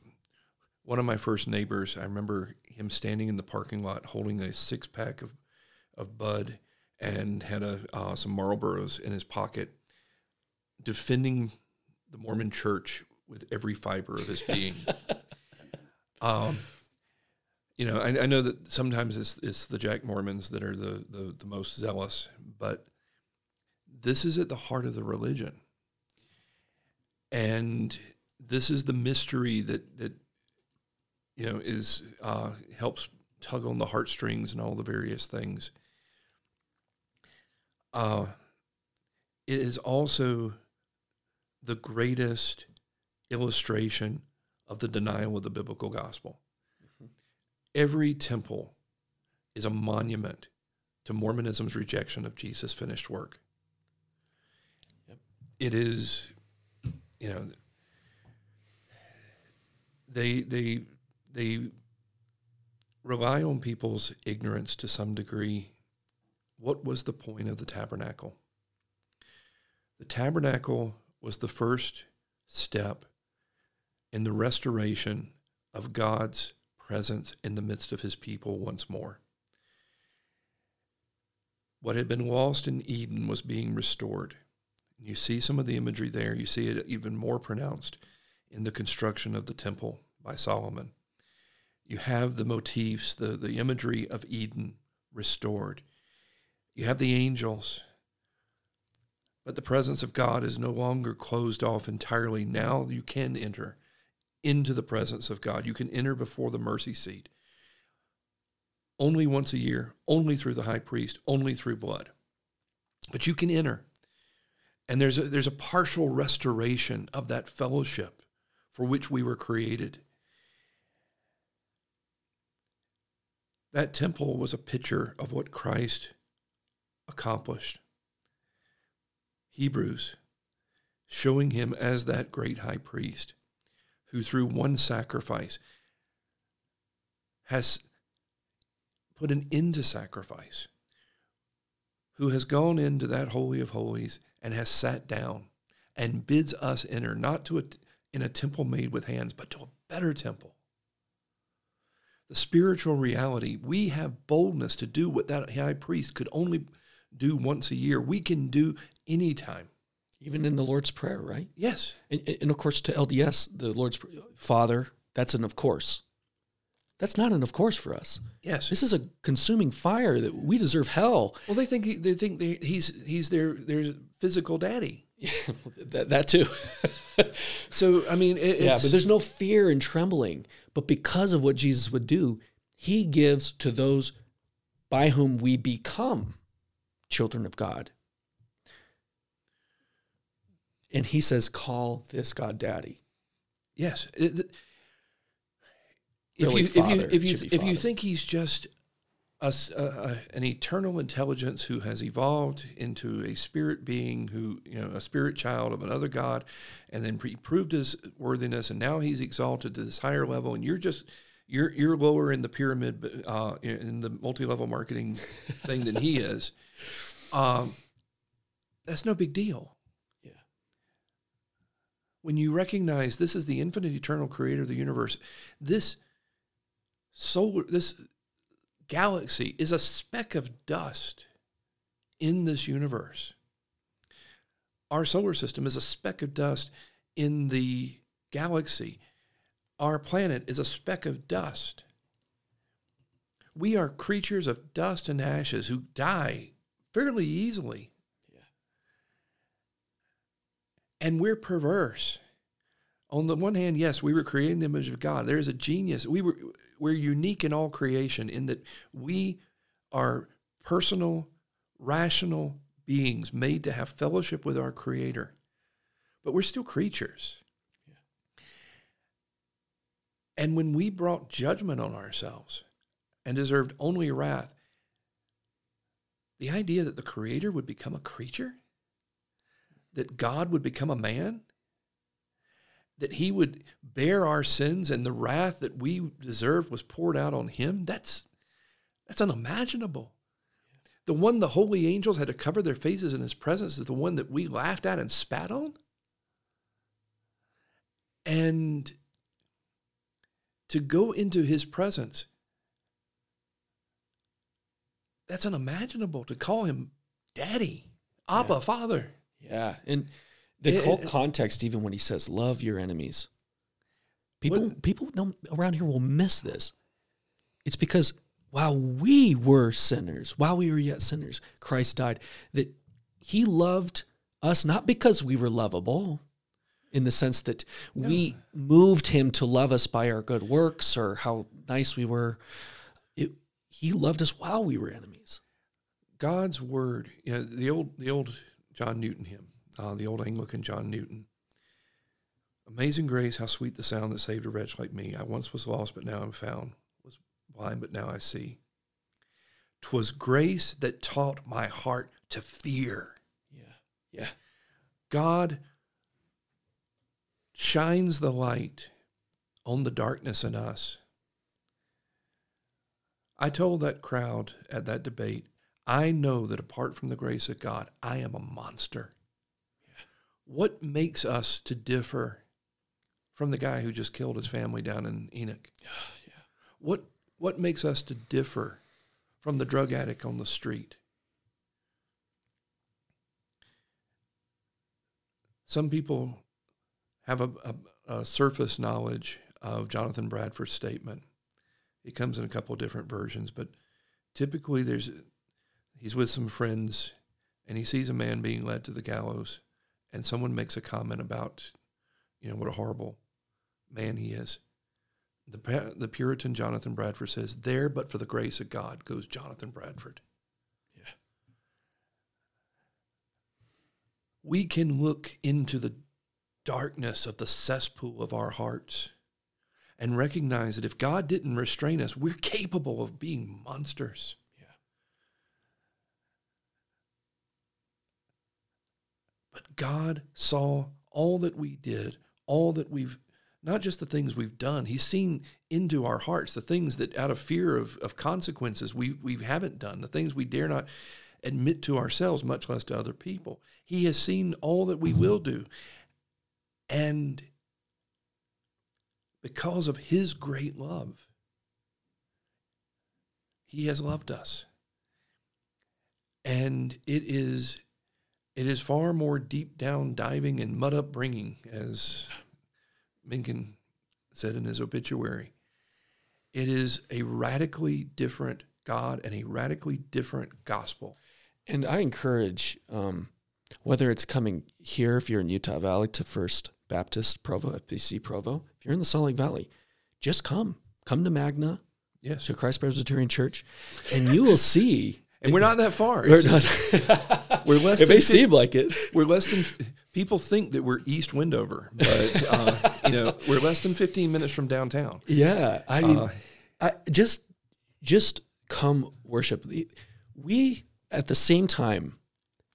one of my first neighbors. I remember him standing in the parking lot holding a six pack of of bud and had a uh, some Marlboros in his pocket, defending the Mormon Church with every fiber of his being. um, you know, I, I, know that sometimes it's, it's the Jack Mormons that are the, the, the most zealous, but this is at the heart of the religion. And this is the mystery that, that you know, is uh, helps tug on the heartstrings and all the various things. Uh, it is also the greatest illustration of the denial of the biblical gospel. Mm-hmm. Every temple is a monument to Mormonism's rejection of Jesus' finished work. It is, you know, they they they rely on people's ignorance to some degree. What was the point of the tabernacle? The tabernacle was the first step in the restoration of God's presence in the midst of his people once more. What had been lost in Eden was being restored. You see some of the imagery there. You see it even more pronounced in the construction of the temple by Solomon. You have the motifs, the, the imagery of Eden restored. You have the angels. But the presence of God is no longer closed off entirely. Now you can enter into the presence of God. You can enter before the mercy seat only once a year, only through the high priest, only through blood. But you can enter. And there's a, there's a partial restoration of that fellowship for which we were created. That temple was a picture of what Christ accomplished. Hebrews, showing him as that great high priest who, through one sacrifice, has put an end to sacrifice, who has gone into that Holy of Holies and has sat down and bids us enter, not to a, in a temple made with hands, but to a better temple. The spiritual reality, we have boldness to do what that high priest could only do once a year. We can do anytime.
Even in the Lord's Prayer, right?
Yes.
And, and of course, to LDS, the Lord's Father, that's an of course. That's not an of course for us.
Yes.
This is a consuming fire that we deserve hell.
Well, they think he, they think they, he's he's their their physical daddy.
that, that too.
so I mean, it,
yeah, but there's no fear and trembling. But because of what Jesus would do, He gives to those by whom we become children of God. And He says, "Call this God Daddy."
Yes. It, if you if you if you if you think he's just a, a, an eternal intelligence who has evolved into a spirit being who you know a spirit child of another god and then he proved his worthiness and now he's exalted to this higher level and you're just you're you're lower in the pyramid uh, in the multi-level marketing thing than he is. Um, that's no big deal.
Yeah.
When you recognize this is the infinite eternal creator of the universe this solar this galaxy is a speck of dust in this universe. Our solar system is a speck of dust in the galaxy. Our planet is a speck of dust. We are creatures of dust and ashes who die fairly easily. Yeah. And we're perverse. On the one hand, yes, we were created in the image of God. There's a genius. We were we're unique in all creation in that we are personal, rational beings made to have fellowship with our Creator. But we're still creatures. And when we brought judgment on ourselves and deserved only wrath, the idea that the Creator would become a creature, that God would become a man, that he would bear our sins and the wrath that we deserved was poured out on him, that's that's unimaginable. The one the holy angels had to cover their faces in his presence is the one that we laughed at and spat on. And to go into his presence, that's unimaginable to call him daddy, Abba,
yeah.
Father.
Yeah. And the it, whole it, context, even when he says "love your enemies," people what? people around here will miss this. It's because while we were sinners, while we were yet sinners, Christ died. That He loved us not because we were lovable, in the sense that no. we moved Him to love us by our good works or how nice we were. It, he loved us while we were enemies.
God's word, you know, the old the old John Newton hymn uh, the old Anglican John Newton. Amazing grace, how sweet the sound that saved a wretch like me. I once was lost, but now I'm found. Was blind, but now I see. 'Twas grace that taught my heart to fear.
Yeah, yeah.
God shines the light on the darkness in us. I told that crowd at that debate, I know that apart from the grace of God, I am a monster. What makes us to differ from the guy who just killed his family down in Enoch?
yeah.
What what makes us to differ from the drug addict on the street? Some people have a, a, a surface knowledge of Jonathan Bradford's statement. It comes in a couple of different versions, but typically there's he's with some friends and he sees a man being led to the gallows and someone makes a comment about you know what a horrible man he is. The the puritan jonathan bradford says there but for the grace of god goes jonathan bradford.
Yeah.
we can look into the darkness of the cesspool of our hearts and recognize that if god didn't restrain us we're capable of being monsters But God saw all that we did, all that we've, not just the things we've done. He's seen into our hearts, the things that out of fear of, of consequences we, we haven't done, the things we dare not admit to ourselves, much less to other people. He has seen all that we will do. And because of his great love, he has loved us. And it is it is far more deep down diving and mud upbringing, as Mencken said in his obituary. It is a radically different God and a radically different gospel.
And I encourage, um, whether it's coming here, if you're in Utah Valley, to First Baptist Provo, FBC Provo, if you're in the Salt Lake Valley, just come. Come to Magna,
Yes.
to Christ Presbyterian Church, and you will see.
And we're not that far.
We're,
just-
not,
we're less
it
than
may seem like it.
we're less than people think that we're East Wendover, but uh, you know we're less than 15 minutes from downtown.
Yeah, I mean,
Uh,
I just just come worship. We at the same time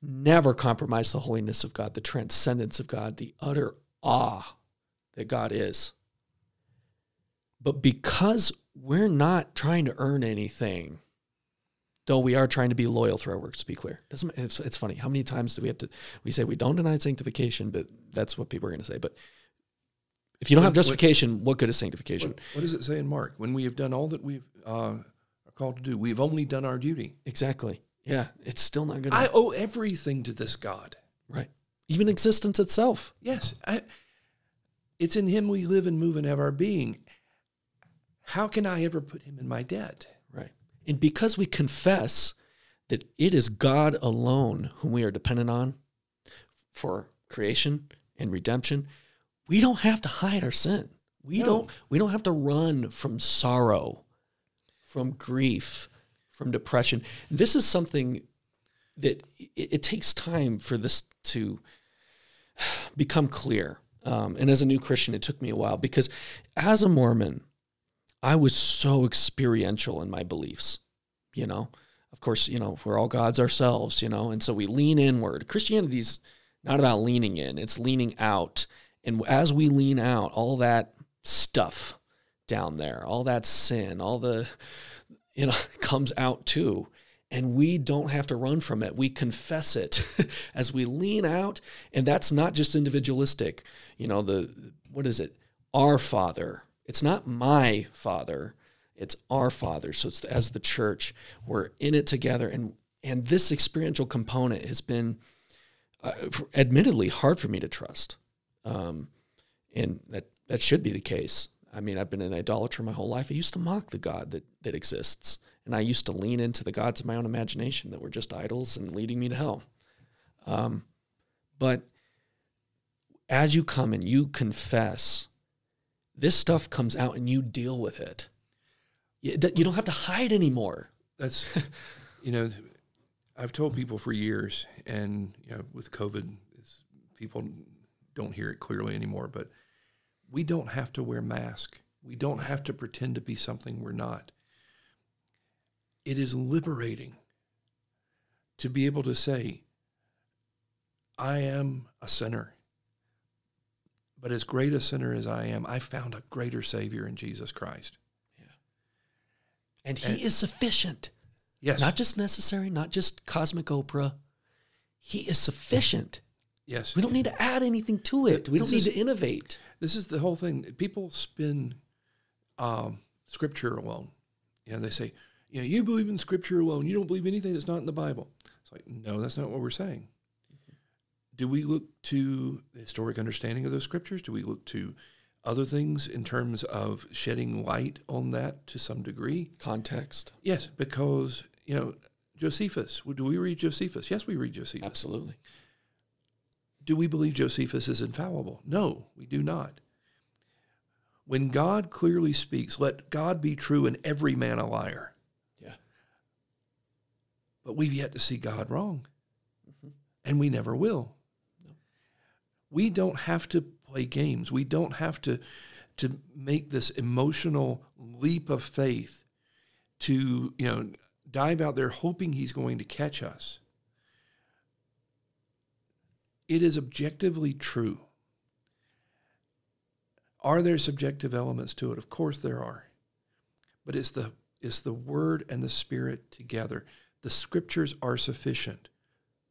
never compromise the holiness of God, the transcendence of God, the utter awe that God is. But because we're not trying to earn anything, though we are trying to be loyal through our works, to be clear. Doesn't it's, it's funny how many times do we have to we say we don't deny sanctification, but that's what people are going to say. But if you don't
When-
have justification, what good is sanctification?
What, what does it say in Mark? When we have done all that we've uh, are called to do, we've only done our duty.
Exactly. Yeah, it's still not good.
I owe everything to this God.
right. Even existence itself.
Yes, I, it's in Him we live and move and have our being. How can I ever put Him in my debt?
And because we confess that it is God alone whom we are dependent on for creation and redemption, we don't have to hide our sin. We
No.
don't we don't have to run from sorrow, from grief, from depression. This is something that it, it takes time for this to become clear. Um, and as a new Christian, it took me a while because as a Mormon, I was so experiential in my beliefs, you know. Of course, you know, we're all gods ourselves, you know, and so we lean inward. Christianity's not about leaning in, it's leaning out. And as we lean out, all that stuff down there, all that sin, all the, you know, comes out too. And we don't have to run from it. We confess it as we lean out. And that's not just individualistic. You know, the, what is it? Our Father. It's not my Father. It's our Father. So it's as the church, we're in it together. And, and this experiential component has been, uh, admittedly, hard for me to trust. Um, and that, that should be the case. I mean, I've been an idolater my whole life. I used to mock the God that, that exists. And I used to lean into the gods of my own imagination that were just idols and leading me to hell. Um, but as you come and you confess, this stuff comes out and you deal with it. You you don't have to hide anymore.
That's, you know, I've told people for years, and you know, with COVID, it's, people don't hear it clearly anymore. But we don't have to wear masks. We don't have to pretend to be something we're not. It is liberating to be able to say, I am a sinner. But as great a sinner as I am, I found a greater Savior in Jesus Christ. Yeah.
And he
And-
is sufficient.
Yes.
Not just necessary, not just cosmic Oprah. He is sufficient.
Yes.
We don't need to add anything to it. We don't
This
need
is-
to innovate.
This is the whole thing. People spin um, scripture alone. You know, they say, you know, you believe in scripture alone. You don't believe anything that's not in the Bible. It's like, no, that's not what we're saying. Do we look to the historic understanding of those scriptures? Do we look to other things in terms of shedding light on that to some degree?
Context.
Yes, because, you know, Josephus, do we read Josephus? Yes, we read Josephus.
Absolutely.
Do we believe Josephus is infallible? No, we do not. When God clearly speaks, let God be true and every man a liar.
Yeah.
But we've yet to see God wrong. Mm-hmm. And we never will. We don't have to play games. We don't have to, to make this emotional leap of faith to, you know, dive out there hoping he's going to catch us. It is objectively true. Are there subjective elements to it? Of course there are. But it's the it's the word and the spirit together. The scriptures are sufficient.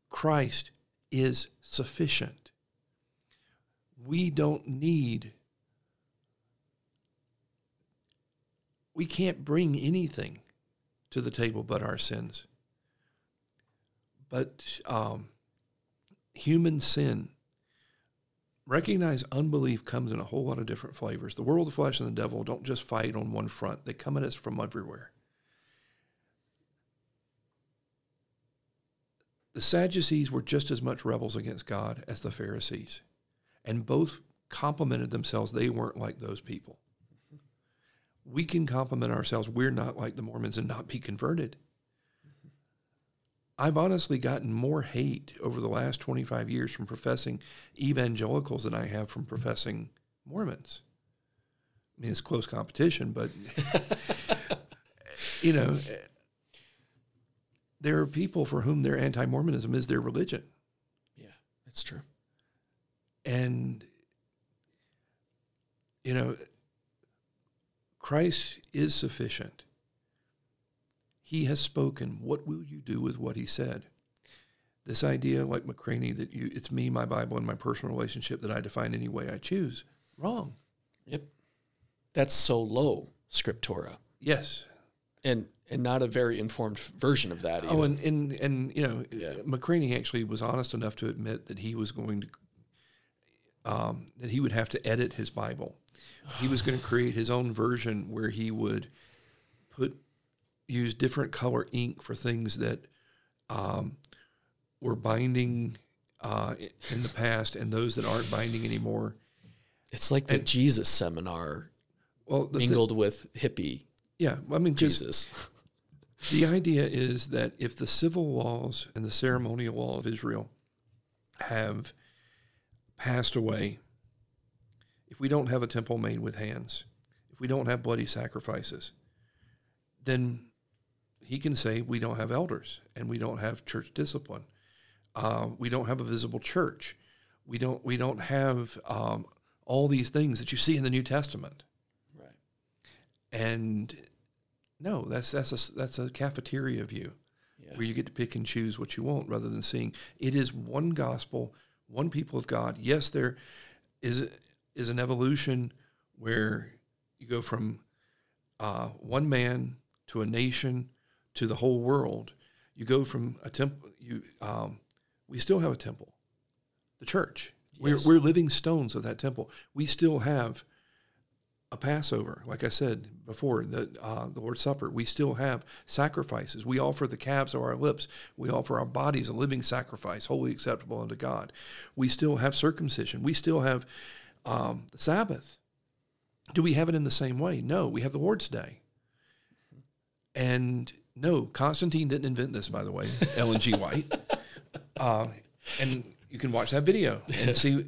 Christ is sufficient. We don't need we can't bring anything to the table but our sins. But um, human sin recognize unbelief comes in a whole lot of different flavors. The world, the flesh, and the devil don't just fight on one front, they come at us from everywhere. The Sadducees were just as much rebels against God as the Pharisees, and both complimented themselves. They weren't like those people. We can compliment ourselves. We're not like the Mormons and not be converted. I've honestly gotten more hate over the last 25 years from professing evangelicals than I have from professing Mormons. I mean, it's close competition, but, you know, there are people for whom their anti Mormonism is their religion.
Yeah, that's true.
And, you know, Christ is sufficient. He has spoken. What will you do with what he said? This idea, like McCraney, that you it's me, my Bible, and my personal relationship that I define any way I choose. Wrong.
Yep. That's solo scriptura.
Yes.
And and not a very informed version of that.
Oh, and, and, and you know,
Yeah.
McCraney actually was honest enough to admit that he was going to, um, that he would have to edit his Bible. He was going to create his own version where he would put, use different color ink for things that um, were binding uh, in the past and those that aren't binding anymore.
it's like the
and-
Jesus seminar
Well,
mingled with hippie
yeah, I mean, just
Jesus.
The idea is that if the civil laws and the ceremonial law of Israel have passed away, if we don't have a temple made with hands, if we don't have bloody sacrifices, then he can say we don't have elders and we don't have church discipline. Uh, we don't have a visible church. We don't. We don't have um, all these things that you see in the New Testament.
Right.
And no, that's that's a that's a cafeteria view
Yeah.
where you get to pick and choose what you want rather than seeing it is one gospel, one people of God. Yes, there is is an evolution where you go from uh, one man to a nation to the whole world. You go from a temple. You um, we still have a temple, the church.
Yes.
We're we're living stones of that temple. We still have a Passover, like I said before, the uh, the Lord's Supper. We still have sacrifices. We offer the calves of our lips. We offer our bodies a living sacrifice, wholly acceptable unto God. We still have circumcision. We still have um, the Sabbath. Do we have it in the same way? No, we have the Lord's Day. And no, Constantine didn't invent this, by the way. Ellen G. White. Uh, and you can watch that video and see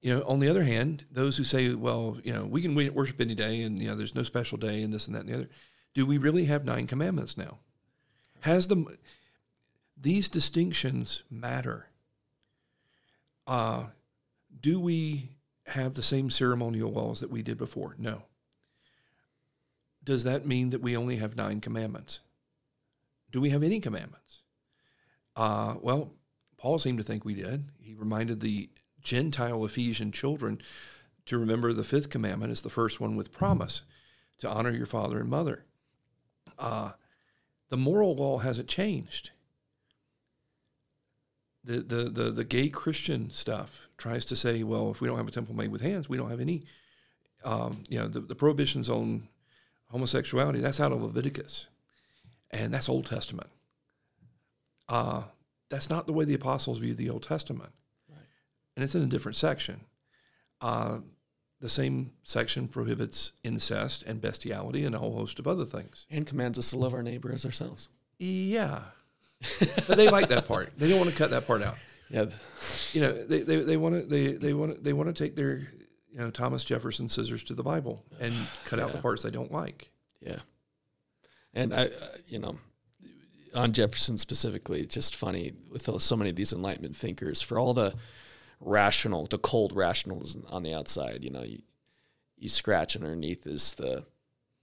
you know, on the other hand, those who say, well, you know, we can worship any day and, you know, there's no special day and this and that and the other. Do we really have nine commandments now? Has the, these distinctions matter? Uh, do we have the same ceremonial laws that we did before? No. Does that mean that we only have nine commandments? Do we have any commandments? Uh, well, Paul seemed to think we did. He reminded the Gentile Ephesian children to remember the fifth commandment is the first one with promise to honor your father and mother. Uh, the moral law hasn't changed. The, the, the, the gay Christian stuff tries to say, well, if we don't have a temple made with hands, we don't have any, um, you know, the, the prohibitions on homosexuality, that's out of Leviticus. And that's Old Testament. Uh, that's not the way the apostles view the Old Testament. And it's in a different section. Uh, the same section prohibits incest and bestiality and a whole host of other things.
And commands us to love our neighbor as ourselves.
Yeah. but they like that part. They don't want to cut that part out.
Yeah.
You know, they, they, they want to they, they want to they want to take their you know Thomas Jefferson scissors to the Bible and cut out the parts they don't like.
Yeah. And I, uh, you know, on Jefferson specifically, it's just funny with so many of these Enlightenment thinkers for all the rational, the cold rationalism on the outside. You know, you, you scratch underneath is the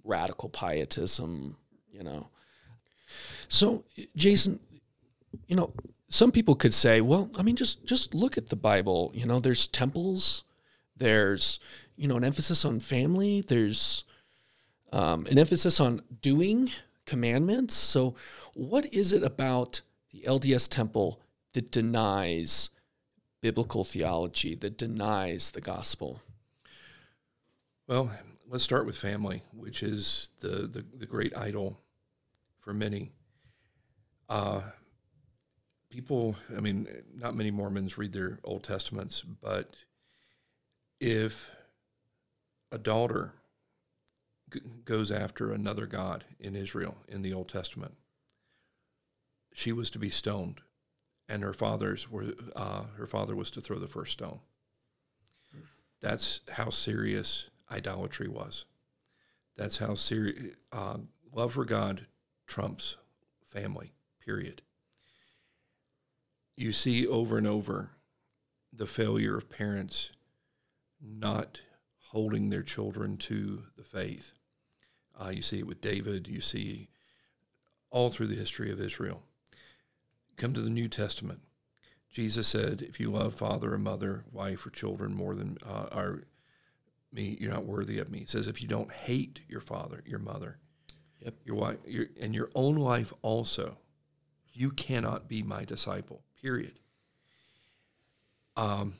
radical pietism. You know, so Jason, you know, some people could say, well, I mean, just just look at the Bible. You know, there's temples, there's you know an emphasis on family, there's um, an emphasis on doing commandments. So, what is it about the LDS temple that denies biblical theology, that denies the gospel?
Well, let's start with family, which is the, the, the great idol for many. Uh, people, I mean, not many Mormons read their Old Testaments, but if a daughter goes after another God in Israel in the Old Testament, she was to be stoned, and her father's were uh, her father was to throw the first stone. That's how serious idolatry was. That's how serious uh, love for God trumps family. Period. You see over and over the failure of parents not holding their children to the faith. Uh, you see it with David. You see all through the history of Israel. Come to the New Testament. Jesus said, "If you love father or mother, wife or children more than uh, are me, you're not worthy of me." He says, "If you don't hate your father, your mother, yep. your wife, your, and your own life also, you cannot be my disciple." Period. Um,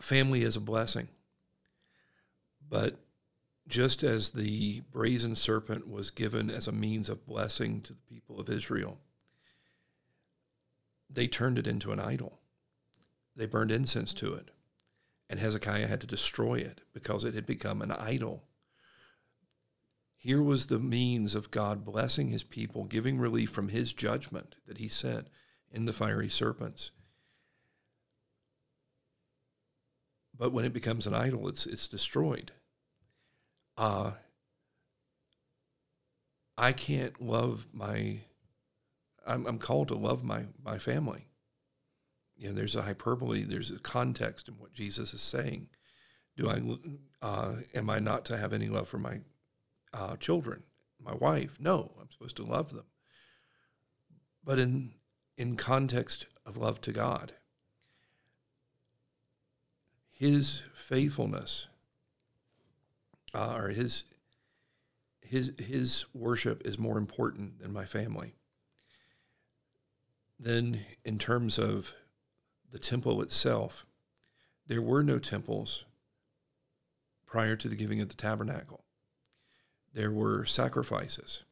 family is a blessing, but just as the brazen serpent was given as a means of blessing to the people of Israel, they turned it into an idol. They burned incense to it. And Hezekiah had to destroy it because it had become an idol. Here was the means of God blessing his people, giving relief from his judgment that he sent in the fiery serpents. But when it becomes an idol, it's, it's destroyed uh, I can't love my, I'm, I'm called to love my, my family. You know, there's a hyperbole, there's a context in what Jesus is saying. Do I, uh, am I not to have any love for my uh, children, my wife? No, I'm supposed to love them. But in, in context of love to God, his faithfulness uh, or his his his worship is more important than my family. Then, in terms of the temple itself, there were no temples prior to the giving of the tabernacle. There were sacrifices.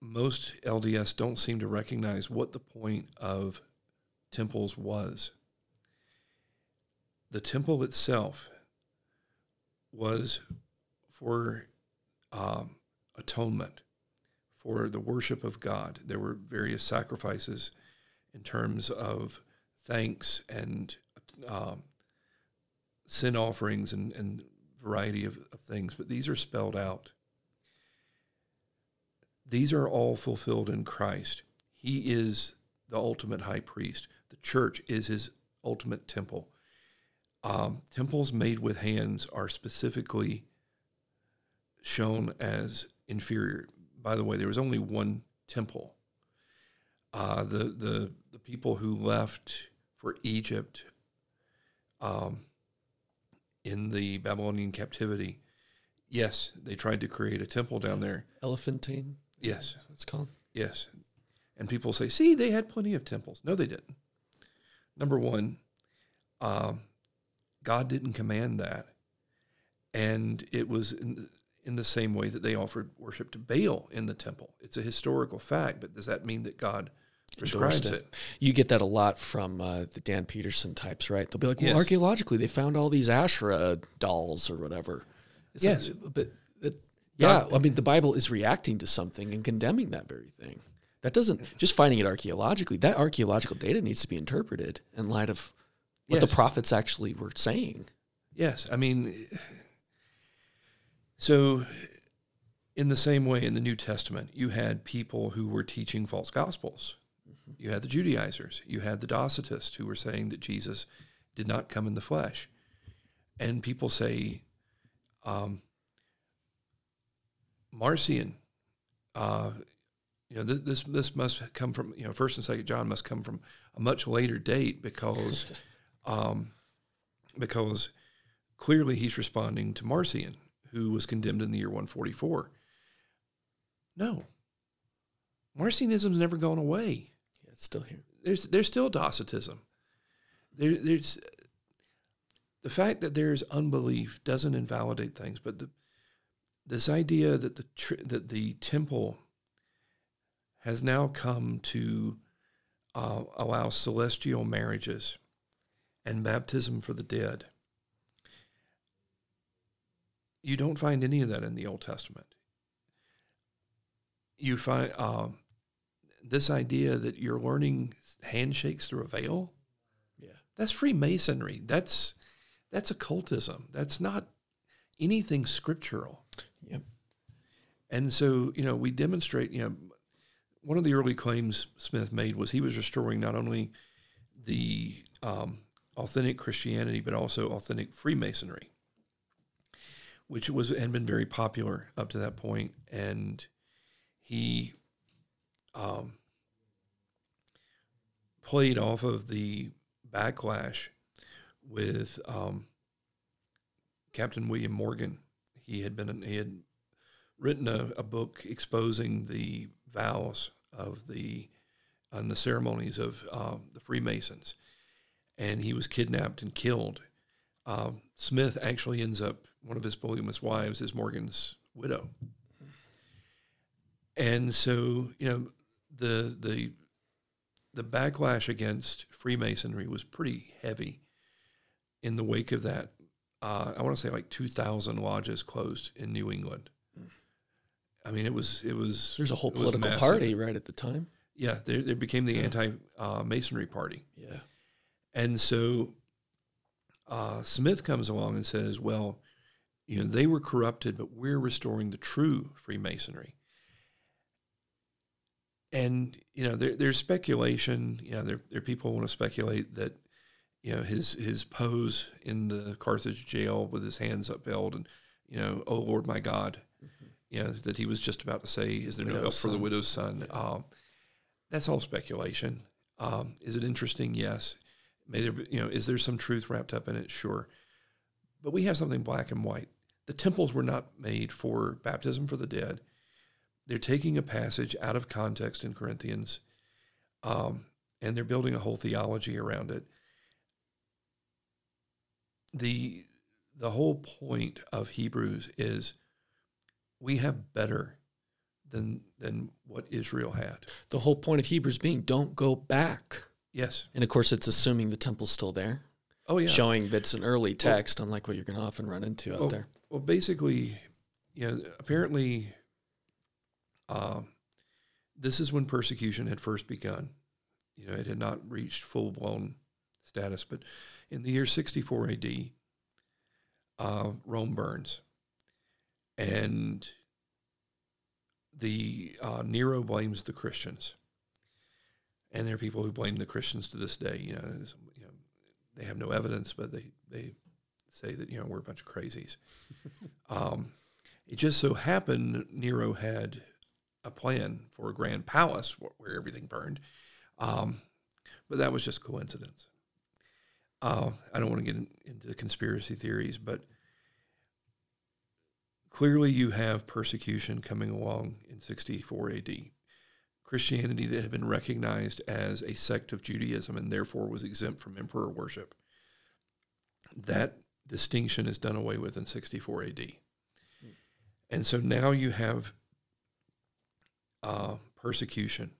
Most LDS don't seem to recognize what the point of temples was. The temple itself was for um, atonement, for the worship of God. There were various sacrifices in terms of thanks and um, sin offerings and, and variety of, of things, but these are spelled out. These are all fulfilled in Christ. He is the ultimate high priest. The church is his ultimate temple. Um, temples made with hands are specifically shown as inferior. By the way, there was only one temple Uh, the the the people who left for Egypt um, in the Babylonian captivity, yes, they tried to create a temple down there.
Elephantine.
Yes,
That's what it's called.
yes. And people say, see, they had plenty of temples. No, they didn't. Number one, um, God didn't command that. And it was in, in the same way that they offered worship to Baal in the temple. It's a historical fact, but does that mean that God prescribes
Endorsed
it?
You get that a lot from uh, the Dan Peterson types, right? They'll be like, "Well,
Yes.
archaeologically, they found all these Asherah dolls or whatever." It's like,
Yes.
but that, yeah,
God-
I mean, the Bible is reacting to something and condemning that very thing. That doesn't just finding it archaeologically. That archaeological data needs to be interpreted in light of what the prophets actually were saying.
Yes, I mean, so in the same way in the New Testament, you had people who were teaching false gospels. You had the Judaizers, you had the Docetists who were saying that Jesus did not come in the flesh. And people say, um, Marcion, uh, you know, this, this this must come from you know First and Second John must come from a much later date because um, because clearly he's responding to Marcion, who was condemned in the year 144. No, Marcionism's never gone away.
Yeah, it's still here.
There's there's still Docetism. There, there's the fact that there's unbelief doesn't invalidate things, but the this idea that the that the temple has now come to uh, allow celestial marriages and baptism for the dead. You don't find any of that in the Old Testament. You find um, this idea that you're learning handshakes through a veil.
Yeah.
That's Freemasonry. That's that's occultism. That's not anything scriptural.
Yep.
And so, you know, we demonstrate, you know, one of the early claims Smith made was he was restoring not only the um, authentic Christianity, but also authentic Freemasonry, which was had been very popular up to that. And he um, played off of the backlash with um, Captain William Morgan. He had been he had written a, a book exposing the vows of the and the ceremonies of um, the Freemasons, and he was kidnapped and killed. Um, Smith actually ends up one of his polygamous wives is Morgan's widow, and so you know the the the backlash against Freemasonry was pretty heavy. In the wake of that, uh, I want to say like two thousand lodges closed in New England. I mean, it was it was
There's a whole political party right at the time.
Yeah, they they became the anti uh, Masonry party,
Yeah.
and so uh, Smith comes along and says, "Well, you know, they were corrupted, but we're restoring the true Freemasonry." And you know, there, there's speculation. You know, there there are people who want to speculate that you know his his pose in the Carthage jail with his hands upheld and you know, oh Lord my God, you know, that he was just about to say, "Is there no
Widow's
help for the widow's son?" Um, that's all speculation. Um, is it interesting? Yes. May there be, you know, is there some truth wrapped up in it? Sure. But we have something black and white. The temples were not made for baptism for the dead. They're taking a passage out of context in Corinthians, um, and they're building a whole theology around it. the The whole point of Hebrews is we have better than than what Israel had.
The whole point of Hebrews being don't go back.
Yes.
And of course, it's assuming the temple's still there,
Oh yeah.
showing that it's an early text, unlike what you're going to often run into out
well,
there.
Well, basically, you know, apparently, um, this is when persecution had first begun. You know, it had not reached full blown status, but in the year 64 AD, uh, Rome burns, and the uh, Nero blames the Christians, and there are people who blame the Christians to this day. You know, you know, they have no evidence, but they they say that you know we're a bunch of crazies. um, it just so happened Nero had a plan for a grand palace where everything burned. Um, but that was just coincidence. Uh, I don't want to get in, into conspiracy theories, but clearly you have persecution coming along in 64 AD. Christianity that had been recognized as a sect of Judaism and therefore was exempt from emperor worship. That distinction is done away with in 64 AD. And so now you have uh, persecution.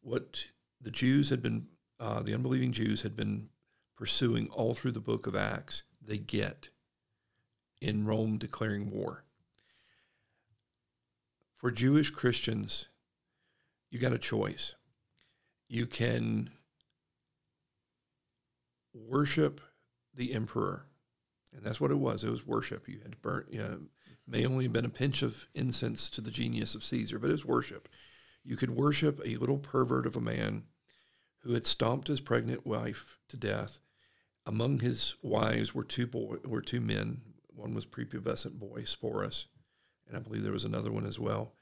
What the Jews had been, uh, the unbelieving Jews had been pursuing all through the book of Acts, they get in Rome declaring war. For Jewish Christians, you got a choice. You can worship the emperor, and that's what it was. It was worship. You had to burn. You know, may only have been a pinch of incense to the genius of Caesar, but it was worship. You could worship a little pervert of a man who had stomped his pregnant wife to death. Among his wives were two boy, were two men. One was prepubescent boy Sporus, and I believe there was another one as well.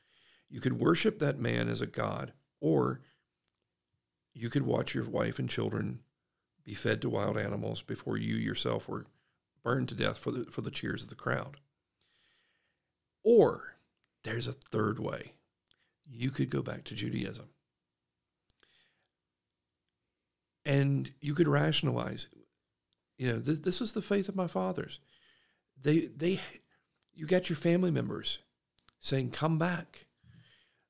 You could worship that man as a god, or you could watch your wife and children be fed to wild animals before you yourself were burned to death for the for the cheers of the crowd. Or there's a third way. You could go back to Judaism. And you could rationalize, you know, th- this is the faith of my fathers. They, they, you got your family members saying, come back.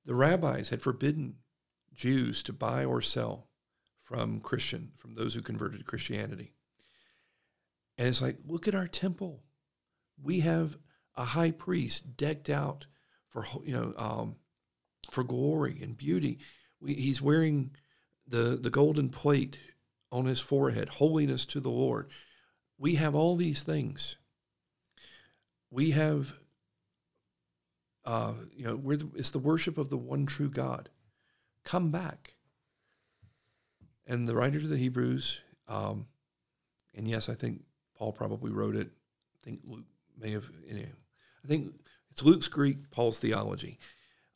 The rabbis had forbidden Jews to buy or sell from Christian, from those who converted to Christianity. And it's like, look at our temple. We have a high priest decked out for you know um, for glory and beauty. We, he's wearing the the golden plate on his forehead, holiness to the Lord. We have all these things. We have, uh, you know, we're the, it's the worship of the one true God. Come back. And the writer to the Hebrews, um, and yes, I think Paul probably wrote it. I think Luke may have, know, I think it's Luke's Greek, Paul's theology.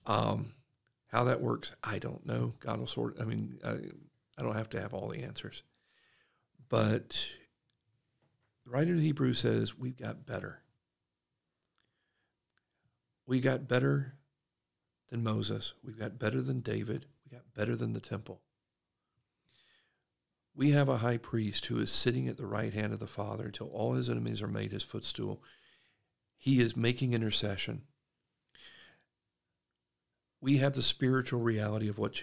Um, how that works, I don't know. God will sort. I mean, I, I don't have to have all the answers, but the writer of Hebrews says we've got better. We got better than Moses. We've got better than David. We got better than the temple. We have a high priest who is sitting at the right hand of the Father until all his enemies are made his footstool. He is making intercession. We have the spiritual reality of what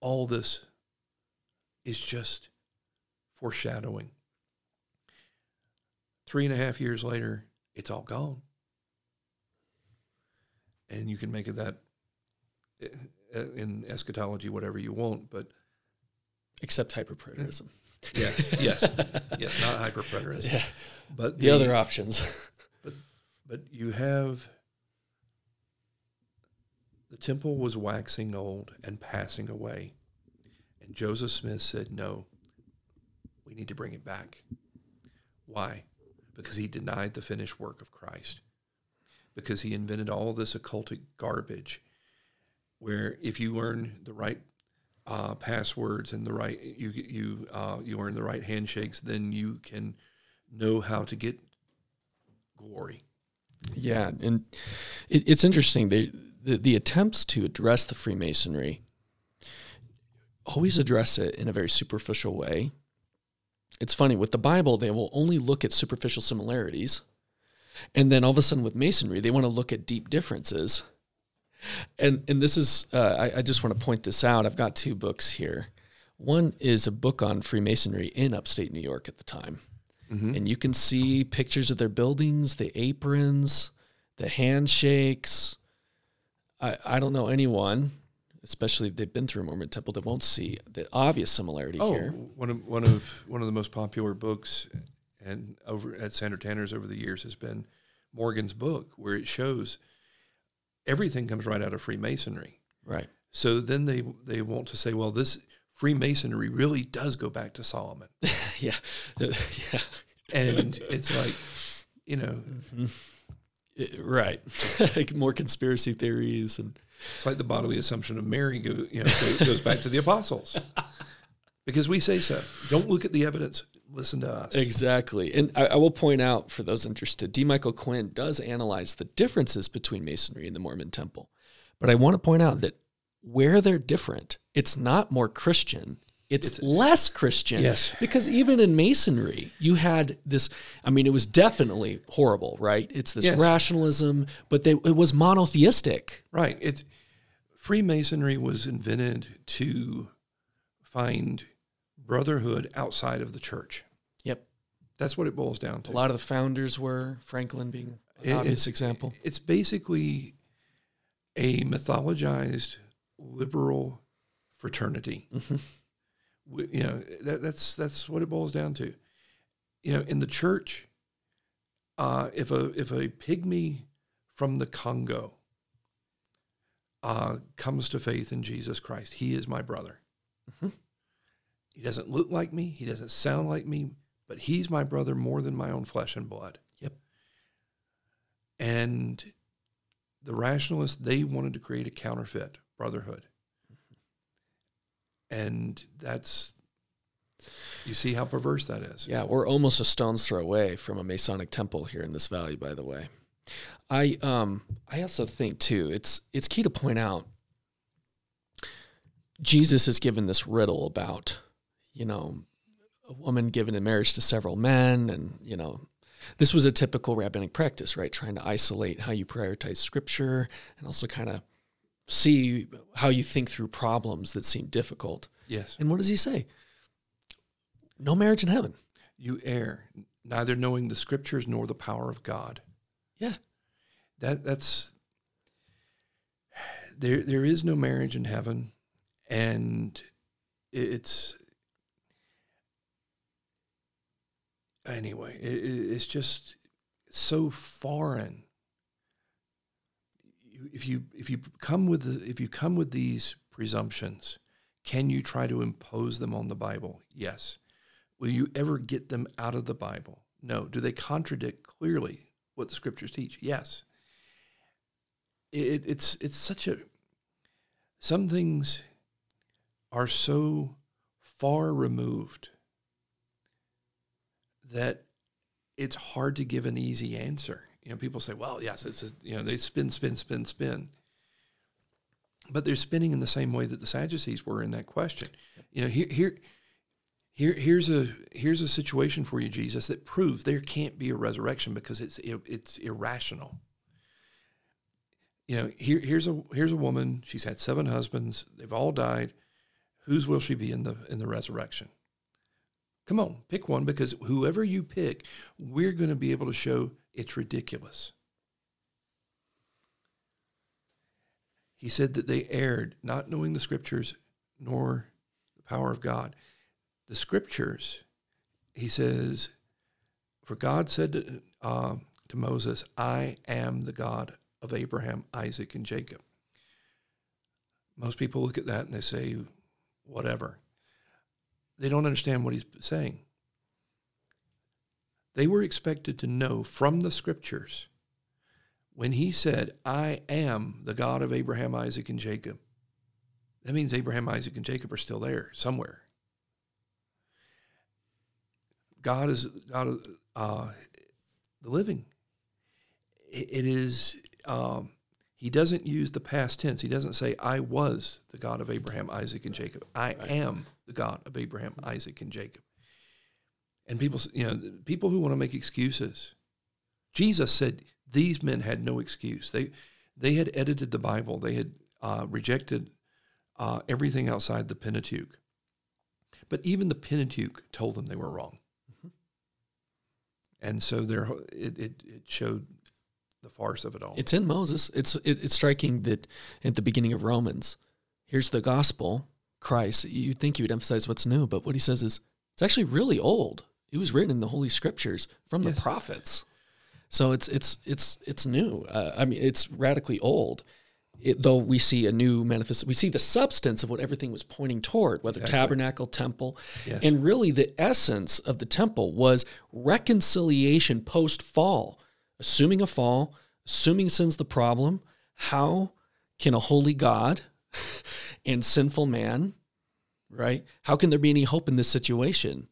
all this is just foreshadowing. Three and a half years later, it's all gone. And you can make of that eh, eh, in eschatology, whatever you want, but
except hyperpreterism.
Yes, yes, yes, not hyperpreterism.
Yeah.
But
The other options.
but but you have the temple was waxing old and passing away. And Joseph Smith said, No, we need to bring it back. Why? Because he denied the finished work of Christ. Because he invented all this occultic garbage where if you learn the right uh, passwords and the right you you uh, you earn the right handshakes, then you can know how to get glory.
Yeah, and it, it's interesting. The the attempts to address the Freemasonry always address it in a very superficial way. It's funny with the Bible; they will only look at superficial similarities, and then all of a sudden with Masonry, they want to look at deep differences. And and this is uh, I, I just want to point this out. I've got two books here. One is a book on Freemasonry in upstate New York at the time and you can see pictures of their buildings, the aprons, the handshakes. I, I don't know anyone, especially if they've been through a Mormon temple, that won't see the obvious similarity
Oh,
here.
one of one of one of the most popular books, and over at Sandra Tanner's over the years has been Morgan's book, where it shows everything comes right out of Freemasonry.
Right.
So then they they want to say, well, this Freemasonry really does go back to Solomon,
yeah. Yeah.
and it's like, you know, mm-hmm.
I- right. More conspiracy theories and
It's like the bodily assumption of Mary go, you know, go- goes back to the apostles because we say so. Don't look at the evidence. Listen to us.
Exactly. And I, I will point out for those interested, D. Michael Quinn does analyze the differences between Masonry and the Mormon Temple. But I want to point out that where they're different, it's not more Christian, it's, less Christian.
Yes.
Because even in Masonry, you had this, I mean, it was definitely horrible, right? It's this
Yes.
rationalism, but they, it was monotheistic.
Right. It's Freemasonry was invented to find brotherhood outside of the church.
Yep.
That's what it boils down to.
A lot of the founders were, Franklin being an
It-
obvious
it's-
example.
It's basically a mythologized liberal fraternity.
Mhm.
W- You know that, that's that's what it boils down to. You know, in the church, uh, if a if a pygmy from the Congo uh, comes to faith in Jesus Christ, he is my brother.
Mhm.
He doesn't look like me. He doesn't sound like me, but he's my brother more than my own flesh and blood.
Yep.
And the rationalists, they wanted to create a counterfeit brotherhood. And that's, you see how perverse that is.
Yeah, we're almost a stone's throw away from a Masonic temple here in this valley, by the way. I um I also think too, it's it's key to point out Jesus has given this riddle about, you know, a woman given in marriage to several men and, you know, this was a typical rabbinic practice, right? Trying to isolate how you prioritize scripture and also kind of see how you think through problems that seem difficult.
Yes.
And what does he say? No marriage in heaven.
You err, neither knowing the scriptures nor the power of God.
Yeah.
That that's there there is no marriage in heaven and it's anyway it, it- it's just so foreign. If you if you come with the, if you come with these presumptions can you try to impose them on the bible? Yes. Will you ever get them out of the bible? No. Do they contradict clearly what the scriptures teach? Yes. It, it's it's such a some things are so far removed that it's hard to give an easy answer. You know, people say, "Well, yes, it's a, you know they spin, spin, spin, spin," but they're spinning in the same way that the Sadducees were in that question. You know, here, here, here, here's a here's a situation for you, Jesus, that proves there can't be a resurrection because it's it's irrational. You know, here, here's a here's a woman. She's had seven husbands. They've all died. Whose will she be in the in the resurrection? Come on, pick one because whoever you pick, we're going to be able to show it's ridiculous. He said that they erred, not knowing the scriptures nor the power of God. The scriptures, he says, for God said to, uh, to Moses, I am the God of Abraham, Isaac, and Jacob. Most people look at that and they say, whatever. They don't understand what he's saying. They were expected to know from the scriptures when he said, I am the God of Abraham, Isaac, and Jacob. That means Abraham, Isaac, and Jacob are still there somewhere. God is God of uh, the living. It, is. Um, he doesn't use the past tense. He doesn't say, "I was the God of Abraham, Isaac, and Jacob." I
Right.
am the God of Abraham, Isaac, and Jacob. And people, you know, people who want to make excuses. Jesus said these men had no excuse. They they had edited the Bible. They had uh, rejected uh, everything outside the Pentateuch. But even the Pentateuch told them they were wrong. And so there, it, it, it showed the farce of it all.
It's in Moses. It's it, it's striking that at the beginning of Romans, here's the gospel, Christ. you'd think you would emphasize what's new, but what he says is it's actually really old. It was written in the Holy Scriptures from
Yes.
the prophets, so it's it's it's it's new. Uh, I mean, it's radically old. It, though we see a new manifest, we see the substance of what everything was pointing toward, whether
Exactly.
tabernacle, temple,
Yes.
and really the essence of the temple was reconciliation post fall, assuming a fall, assuming sin's the problem, how can a holy God and sinful man, right? How can there be any hope in this situation?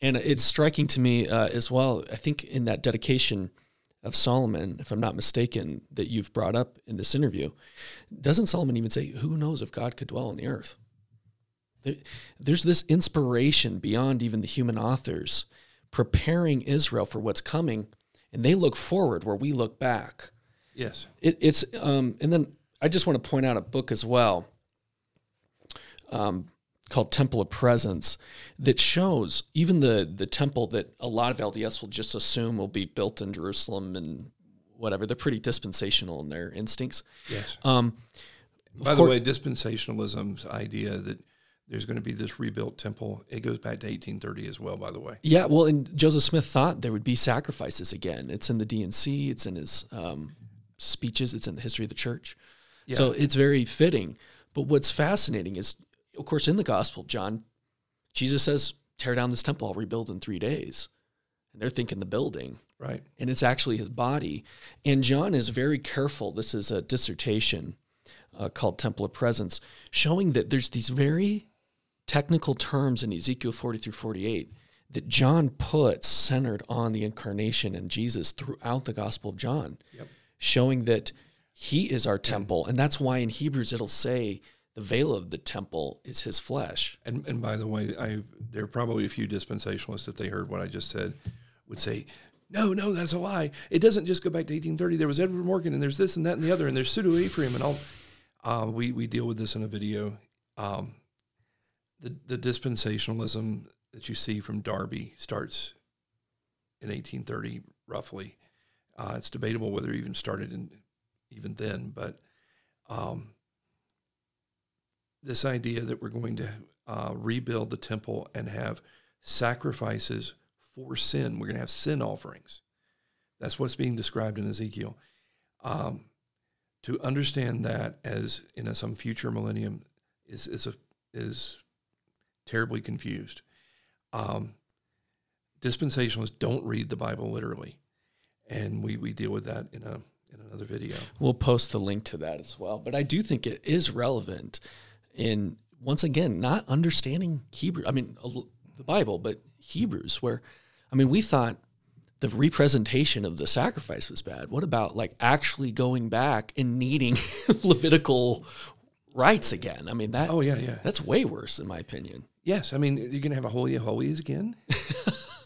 And it's striking to me uh, as well. I think in that dedication of Solomon, if I'm not mistaken, that you've brought up in this interview, doesn't Solomon even say, Who knows if God could dwell on the earth? There, there's this inspiration beyond even the human authors preparing Israel for what's coming, and they look forward where we look back.
Yes.
It, it's um, and then I just want to point out a book as well um, called Temple of Presence that shows even the the temple that a lot of LDS will just assume will be built in Jerusalem and whatever. They're pretty dispensational in their instincts.
Yes.
Um,
By the
course-
way, dispensationalism's idea that there's going to be this rebuilt temple, it goes back to 1830 as well, by the way.
Yeah, well, and Joseph Smith thought there would be sacrifices again. It's in the D&C, it's in his um, speeches, it's in the history of the church. So it's very fitting. But what's fascinating is, of course, in the gospel, John, Jesus says, tear down this temple, I'll rebuild in three days. And they're thinking the building,
Right.
and it's actually his body. And John is very careful. This is a dissertation uh, called Temple of Presence, showing that there's these very technical terms in Ezekiel 40 through 48 that John puts centered on the incarnation and Jesus throughout the Gospel of John,
Yep.
showing that he is our temple. And that's why in Hebrews it'll say the veil of the temple is his flesh.
And and by the way, I there are probably a few dispensationalists if they heard what I just said would say, no, no, that's a lie. It doesn't just go back to 1830. There was Edward Morgan, and there's this and that and the other, and there's pseudo Ephraim and all. Uh, we we deal with this in a video. Um, the the dispensationalism that you see from Darby starts in 1830, roughly. Uh, it's debatable whether it even started in even then, but um, this idea that we're going to uh, rebuild the temple and have sacrifices for sin. We're going to have sin offerings. That's what's being described in Ezekiel. Um, to understand that as in a, some future millennium is is a, is terribly confused. Um, dispensationalists don't read the Bible literally, and we, we deal with that in a in another video.
We'll post the link to that as well. But I do think it is relevant in, once again, not understanding Hebrew. I mean, the Bible, but Hebrews, where, I mean, we thought the representation of the sacrifice was bad. What about like actually going back and needing Levitical rites again? I mean, that
Oh yeah, yeah.
that's way worse, in my opinion.
Yes, I mean you're going to have a holy of holies again,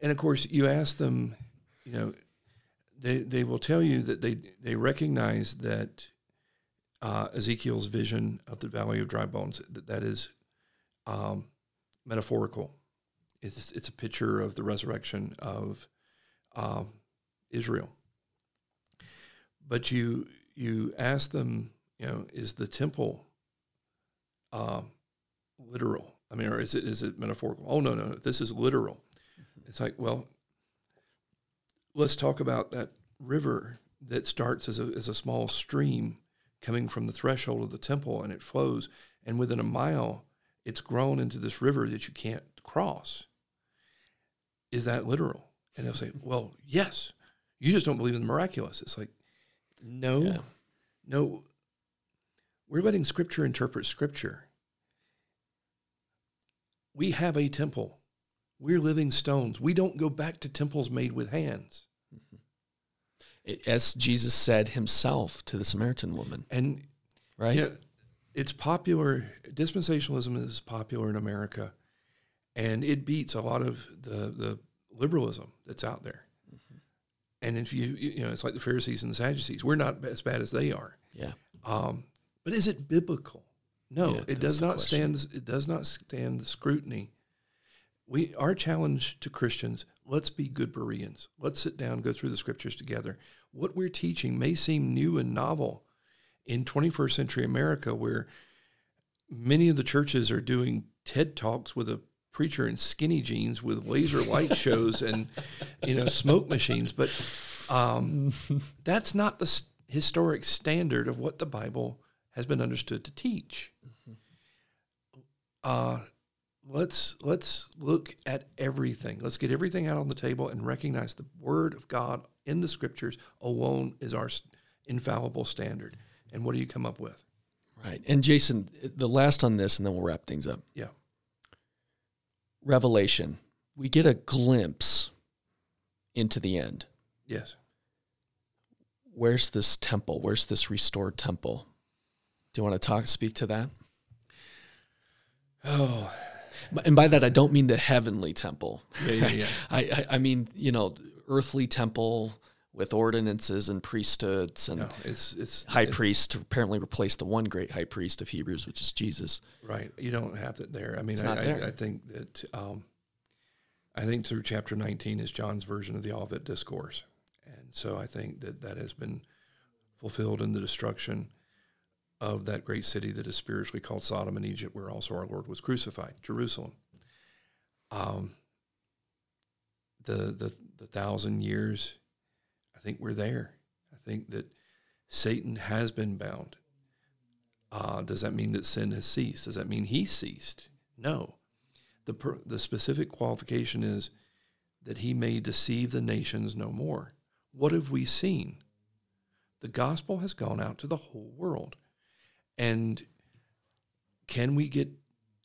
and of course you ask them, you know, they they will tell you that they they recognize that uh, Ezekiel's vision of the valley of dry bones that that is um, metaphorical. It's it's a picture of the resurrection of um, Israel. But you you ask them, you know, is the temple um, literal? I mean, or is it is it metaphorical? Oh no, no, this is literal. It's like, well, let's talk about that river that starts as a as a small stream coming from the threshold of the temple, and it flows, and within a mile, it's grown into this river that you can't cross. Is that literal? And they'll say, well, yes. You just don't believe in the miraculous. It's like, no,
Yeah.
no. We're letting Scripture interpret Scripture we have a temple. We're living stones. We don't go back to temples made with hands.
It- As Jesus said himself to the Samaritan woman,
And
right?
you know, it's popular. Dispensationalism is popular in America, and it beats a lot of the the liberalism that's out there. And if you you know, it's like the Pharisees and the Sadducees. We're not as bad as they are.
Yeah.
Um, but is it biblical? No,
Yeah,
it does not
question.
stand. It does not stand scrutiny. We our challenge to Christians: let's be good Bereans. Let's sit down, go through the scriptures together. What we're teaching may seem new and novel in 21st century America, where many of the churches are doing TED talks with a preacher in skinny jeans with laser light shows and you know smoke machines, but um, that's not the historic standard of what the Bible has been understood to teach. Uh, let's let's look at everything. Let's get everything out on the table and recognize the Word of God in the scriptures alone is our infallible standard. And what do you come up with?
Right. And Jason, the last on this, and then we'll wrap things up.
Yeah.
Revelation. We get a glimpse into the end.
Yes.
Where's this temple? Where's this restored temple? Do you want to talk, speak to that?
Oh,
And by that, I don't mean the heavenly temple.
yeah, yeah, yeah.
I, I, I mean, you know, earthly temple with ordinances and priesthoods and
no, it's it's
high
it-
priest to apparently replace the one great high priest of Hebrews, which is Jesus.
Right. You don't have it there. I mean, I,
there.
I, I think that um, I think through chapter 19 is John's version of the Olivet Discourse. And so I think that that has been fulfilled in the destruction of that great city that is spiritually called Sodom and Egypt, where also our Lord was crucified, Jerusalem. Um, the, the, the thousand years, I think we're there. I think that Satan has been bound. Uh, does that mean that sin has ceased? Does that mean he ceased? No. The, per, the specific qualification is that he may deceive the nations no more. What have we seen? The gospel has gone out to the whole world. And can we get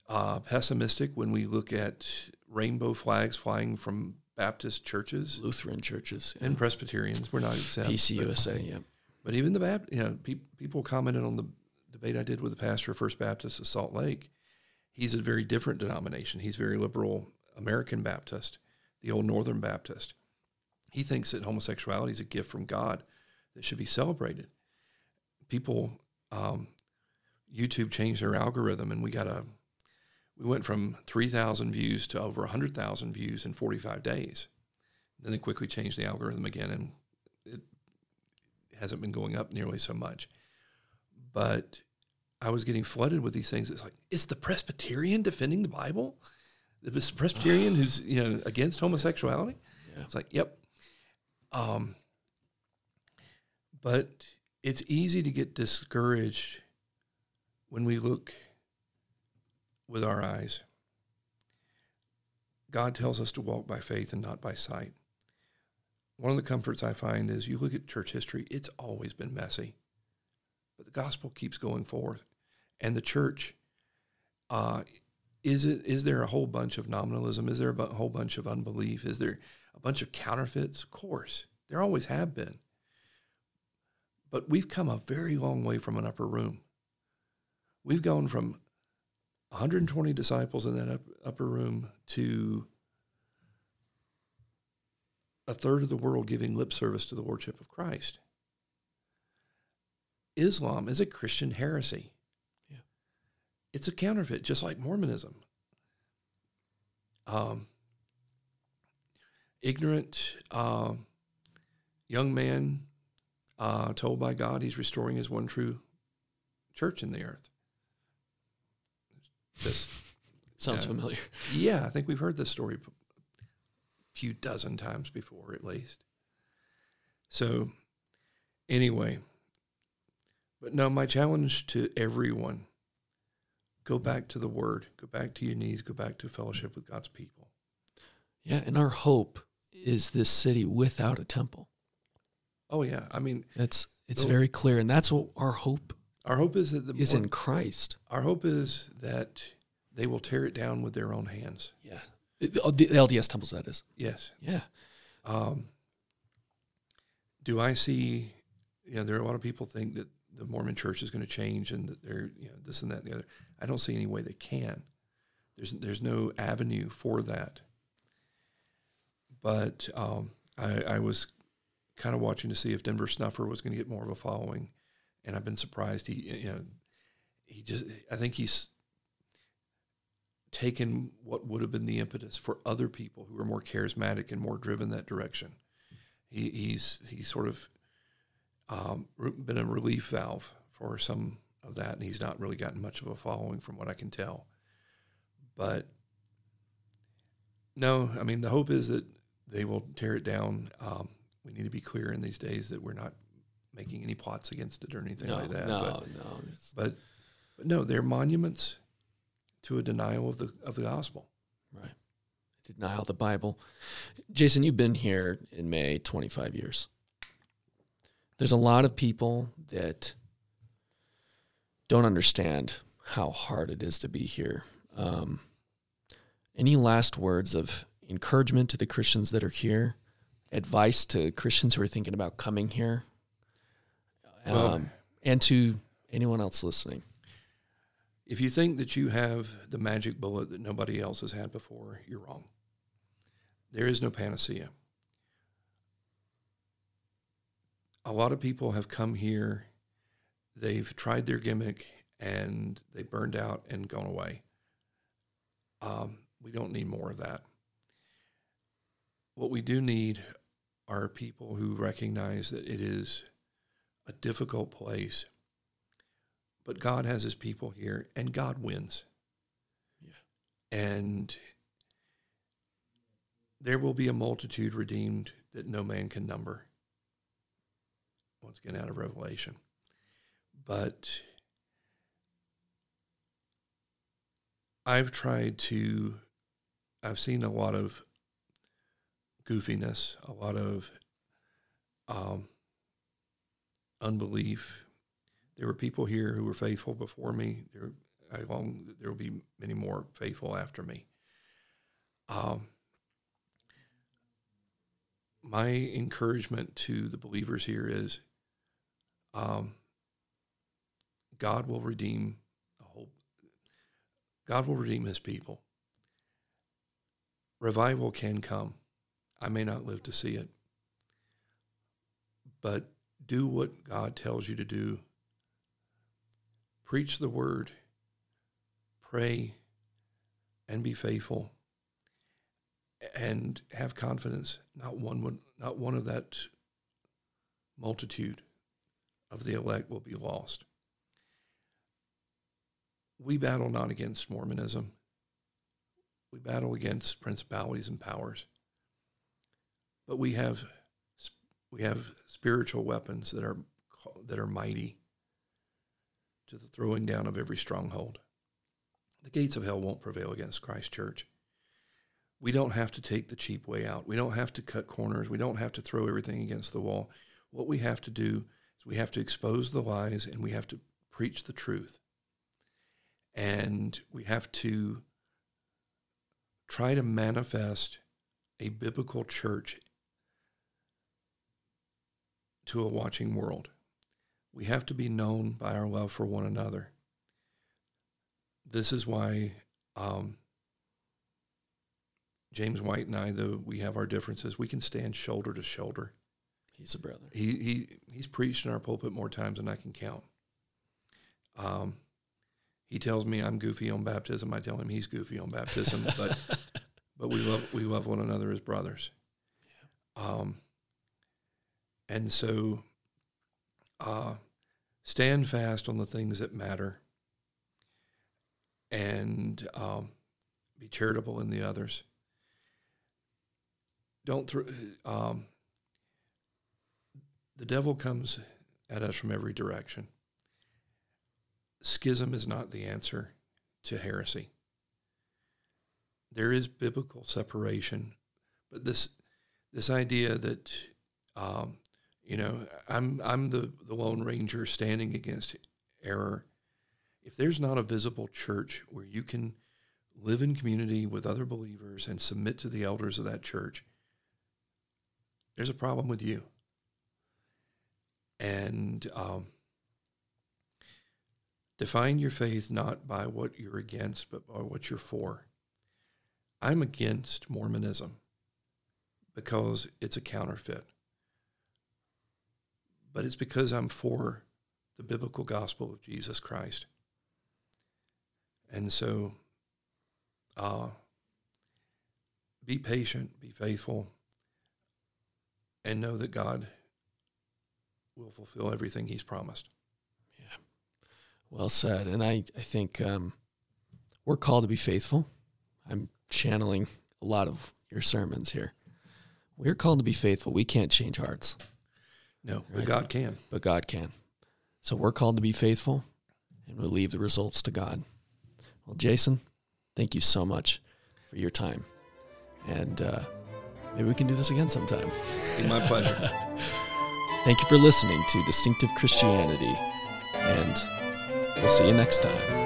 uh, pessimistic when we look at rainbow flags flying from Baptist churches
Lutheran churches
and Presbyterians? We're not exempt. but-
PCUSA. Yeah.
but even the Baptist, you know, pe- people commented on the debate I did with the pastor of First Baptist of Salt Lake. He's a very different denomination. He's very liberal American Baptist, the old Northern Baptist. He thinks that homosexuality is a gift from God that should be celebrated. People, um, YouTube changed their algorithm, and we got a, we went from three thousand views to over hundred thousand views in forty five days. Then they quickly changed the algorithm again, and it hasn't been going up nearly so much. But I was getting flooded with these things. It's like, is the Presbyterian defending the Bible? This Presbyterian who's you know against homosexuality?
Yeah.
It's like, yep. Um, but it's easy to get discouraged when we look with our eyes. God tells us to walk by faith and not by sight. One of the comforts I find is you look at church history, it's always been messy. But the gospel keeps going forth. And the church, uh, is it is there a whole bunch of nominalism? Is there a whole bunch of unbelief? Is there a bunch of counterfeits? Of course. There always have been. But we've come a very long way from an upper room. We've gone from 120 disciples in that up, upper room to a third of the world giving lip service to the Lordship of Christ. Islam is a Christian heresy.
Yeah.
It's a counterfeit, just like Mormonism. Um, ignorant um, young man uh, told by God he's restoring his one true church in the earth. Just
Sounds familiar.
yeah, I think we've heard this story a few dozen times before, at least. So, anyway, but no, my challenge to everyone go back to the Word, go back to your knees, go back to fellowship with God's people.
Yeah. And our hope is this city without a temple.
Oh, yeah. I mean,
it's it's
Oh.
very clear, and that's what our hope
our hope is that the
is
more-
in Christ.
our hope is that they will tear it down with their own hands.
Yeah. The, the LDS temples, that is.
Yes.
Yeah.
Um, do I see? You know, there are a lot of people think that the Mormon Church is going to change and that they're you know this and that and the other. I don't see any way they can. There's there's no avenue for that. But um, I, I was kind of watching to see if Denver Snuffer was going to get more of a following, and I've been surprised. He you know he just I think he's taken what would have been the impetus for other people who are more charismatic and more driven that direction. He, he's he's sort of um, been a relief valve for some of that, and he's not really gotten much of a following from what I can tell. But no, I mean the hope is that they will tear it down. Um, we need to be clear in these days that we're not making any plots against it or anything
no,
like that.
no,
but,
no.
But but no, they're monuments to a denial of the of the gospel.
right. denial of the Bible. Jason, you've been here in May 25 years. There's a lot of people that don't understand how hard it is to be here. Um, any last words of encouragement to the Christians that are here? Advice to Christians who are thinking about coming here? Um,
Well-
and to anyone else listening?
If you think that you have the magic bullet that nobody else has had before, you're wrong. There is no panacea. A lot of people have come here, they've tried their gimmick, and they burned out and gone away. Um, we don't need more of that. What we do need are people who recognize that it is a difficult place but God has his people here and God wins.
Yeah.
And there will be a multitude redeemed that no man can number. Once again, out of Revelation. But I've tried to, I've seen a lot of goofiness, a lot of um, unbelief, there were people here who were faithful before me. There, I long there will be many more faithful after me. Um, my encouragement to the believers here is, um, God will redeem a whole. God will redeem His people. Revival can come. I may not live to see it, but do what God tells you to do preach the word, pray, and be faithful, and have confidence. Not one would, not one of that multitude of the elect will be lost. We battle not against Mormonism. We battle against principalities and powers. But we have we have spiritual weapons that are that are mighty to the throwing down of every stronghold. The gates of hell won't prevail against Christ Church. We don't have to take the cheap way out. We don't have to cut corners. We don't have to throw everything against the wall. What we have to do is we have to expose the lies and we have to preach the truth. And we have to try to manifest a biblical church to a watching world. We have to be known by our love for one another. This is why um, James White and I, though we have our differences, we can stand shoulder to shoulder.
He's a brother.
He he he's preached in our pulpit more times than I can count. Um, he tells me I'm goofy on baptism. I tell him he's goofy on baptism, but but we love we love one another as brothers. Um, and so, uh, stand fast on the things that matter, and um, be charitable in the others. Don't throw. Um, the devil comes at us from every direction. Schism is not the answer to heresy. There is biblical separation, but this this idea that um, you know I'm I'm the the lone ranger standing against error. If there's not a visible church where you can live in community with other believers and submit to the elders of that church, there's a problem with you and um, define your faith not by what you're against, but by what you're for. I'm against Mormonism because it's a counterfeit, but it's because I'm for the biblical gospel of Jesus Christ. And so, uh, be patient, be faithful, and know that God will fulfill everything he's promised.
Yeah. Well said. And I, I think um, we're called to be faithful. I'm channeling a lot of your sermons here. We're called to be faithful. We can't change hearts,
No, but
Right.
God can.
but God can. So we're called to be faithful and we'll leave the results to God. Well, Jason, thank you so much for your time. And uh, maybe we can do this again sometime.
Be my pleasure.
Thank you for listening to Distinctive Christianity, and we'll see you next time.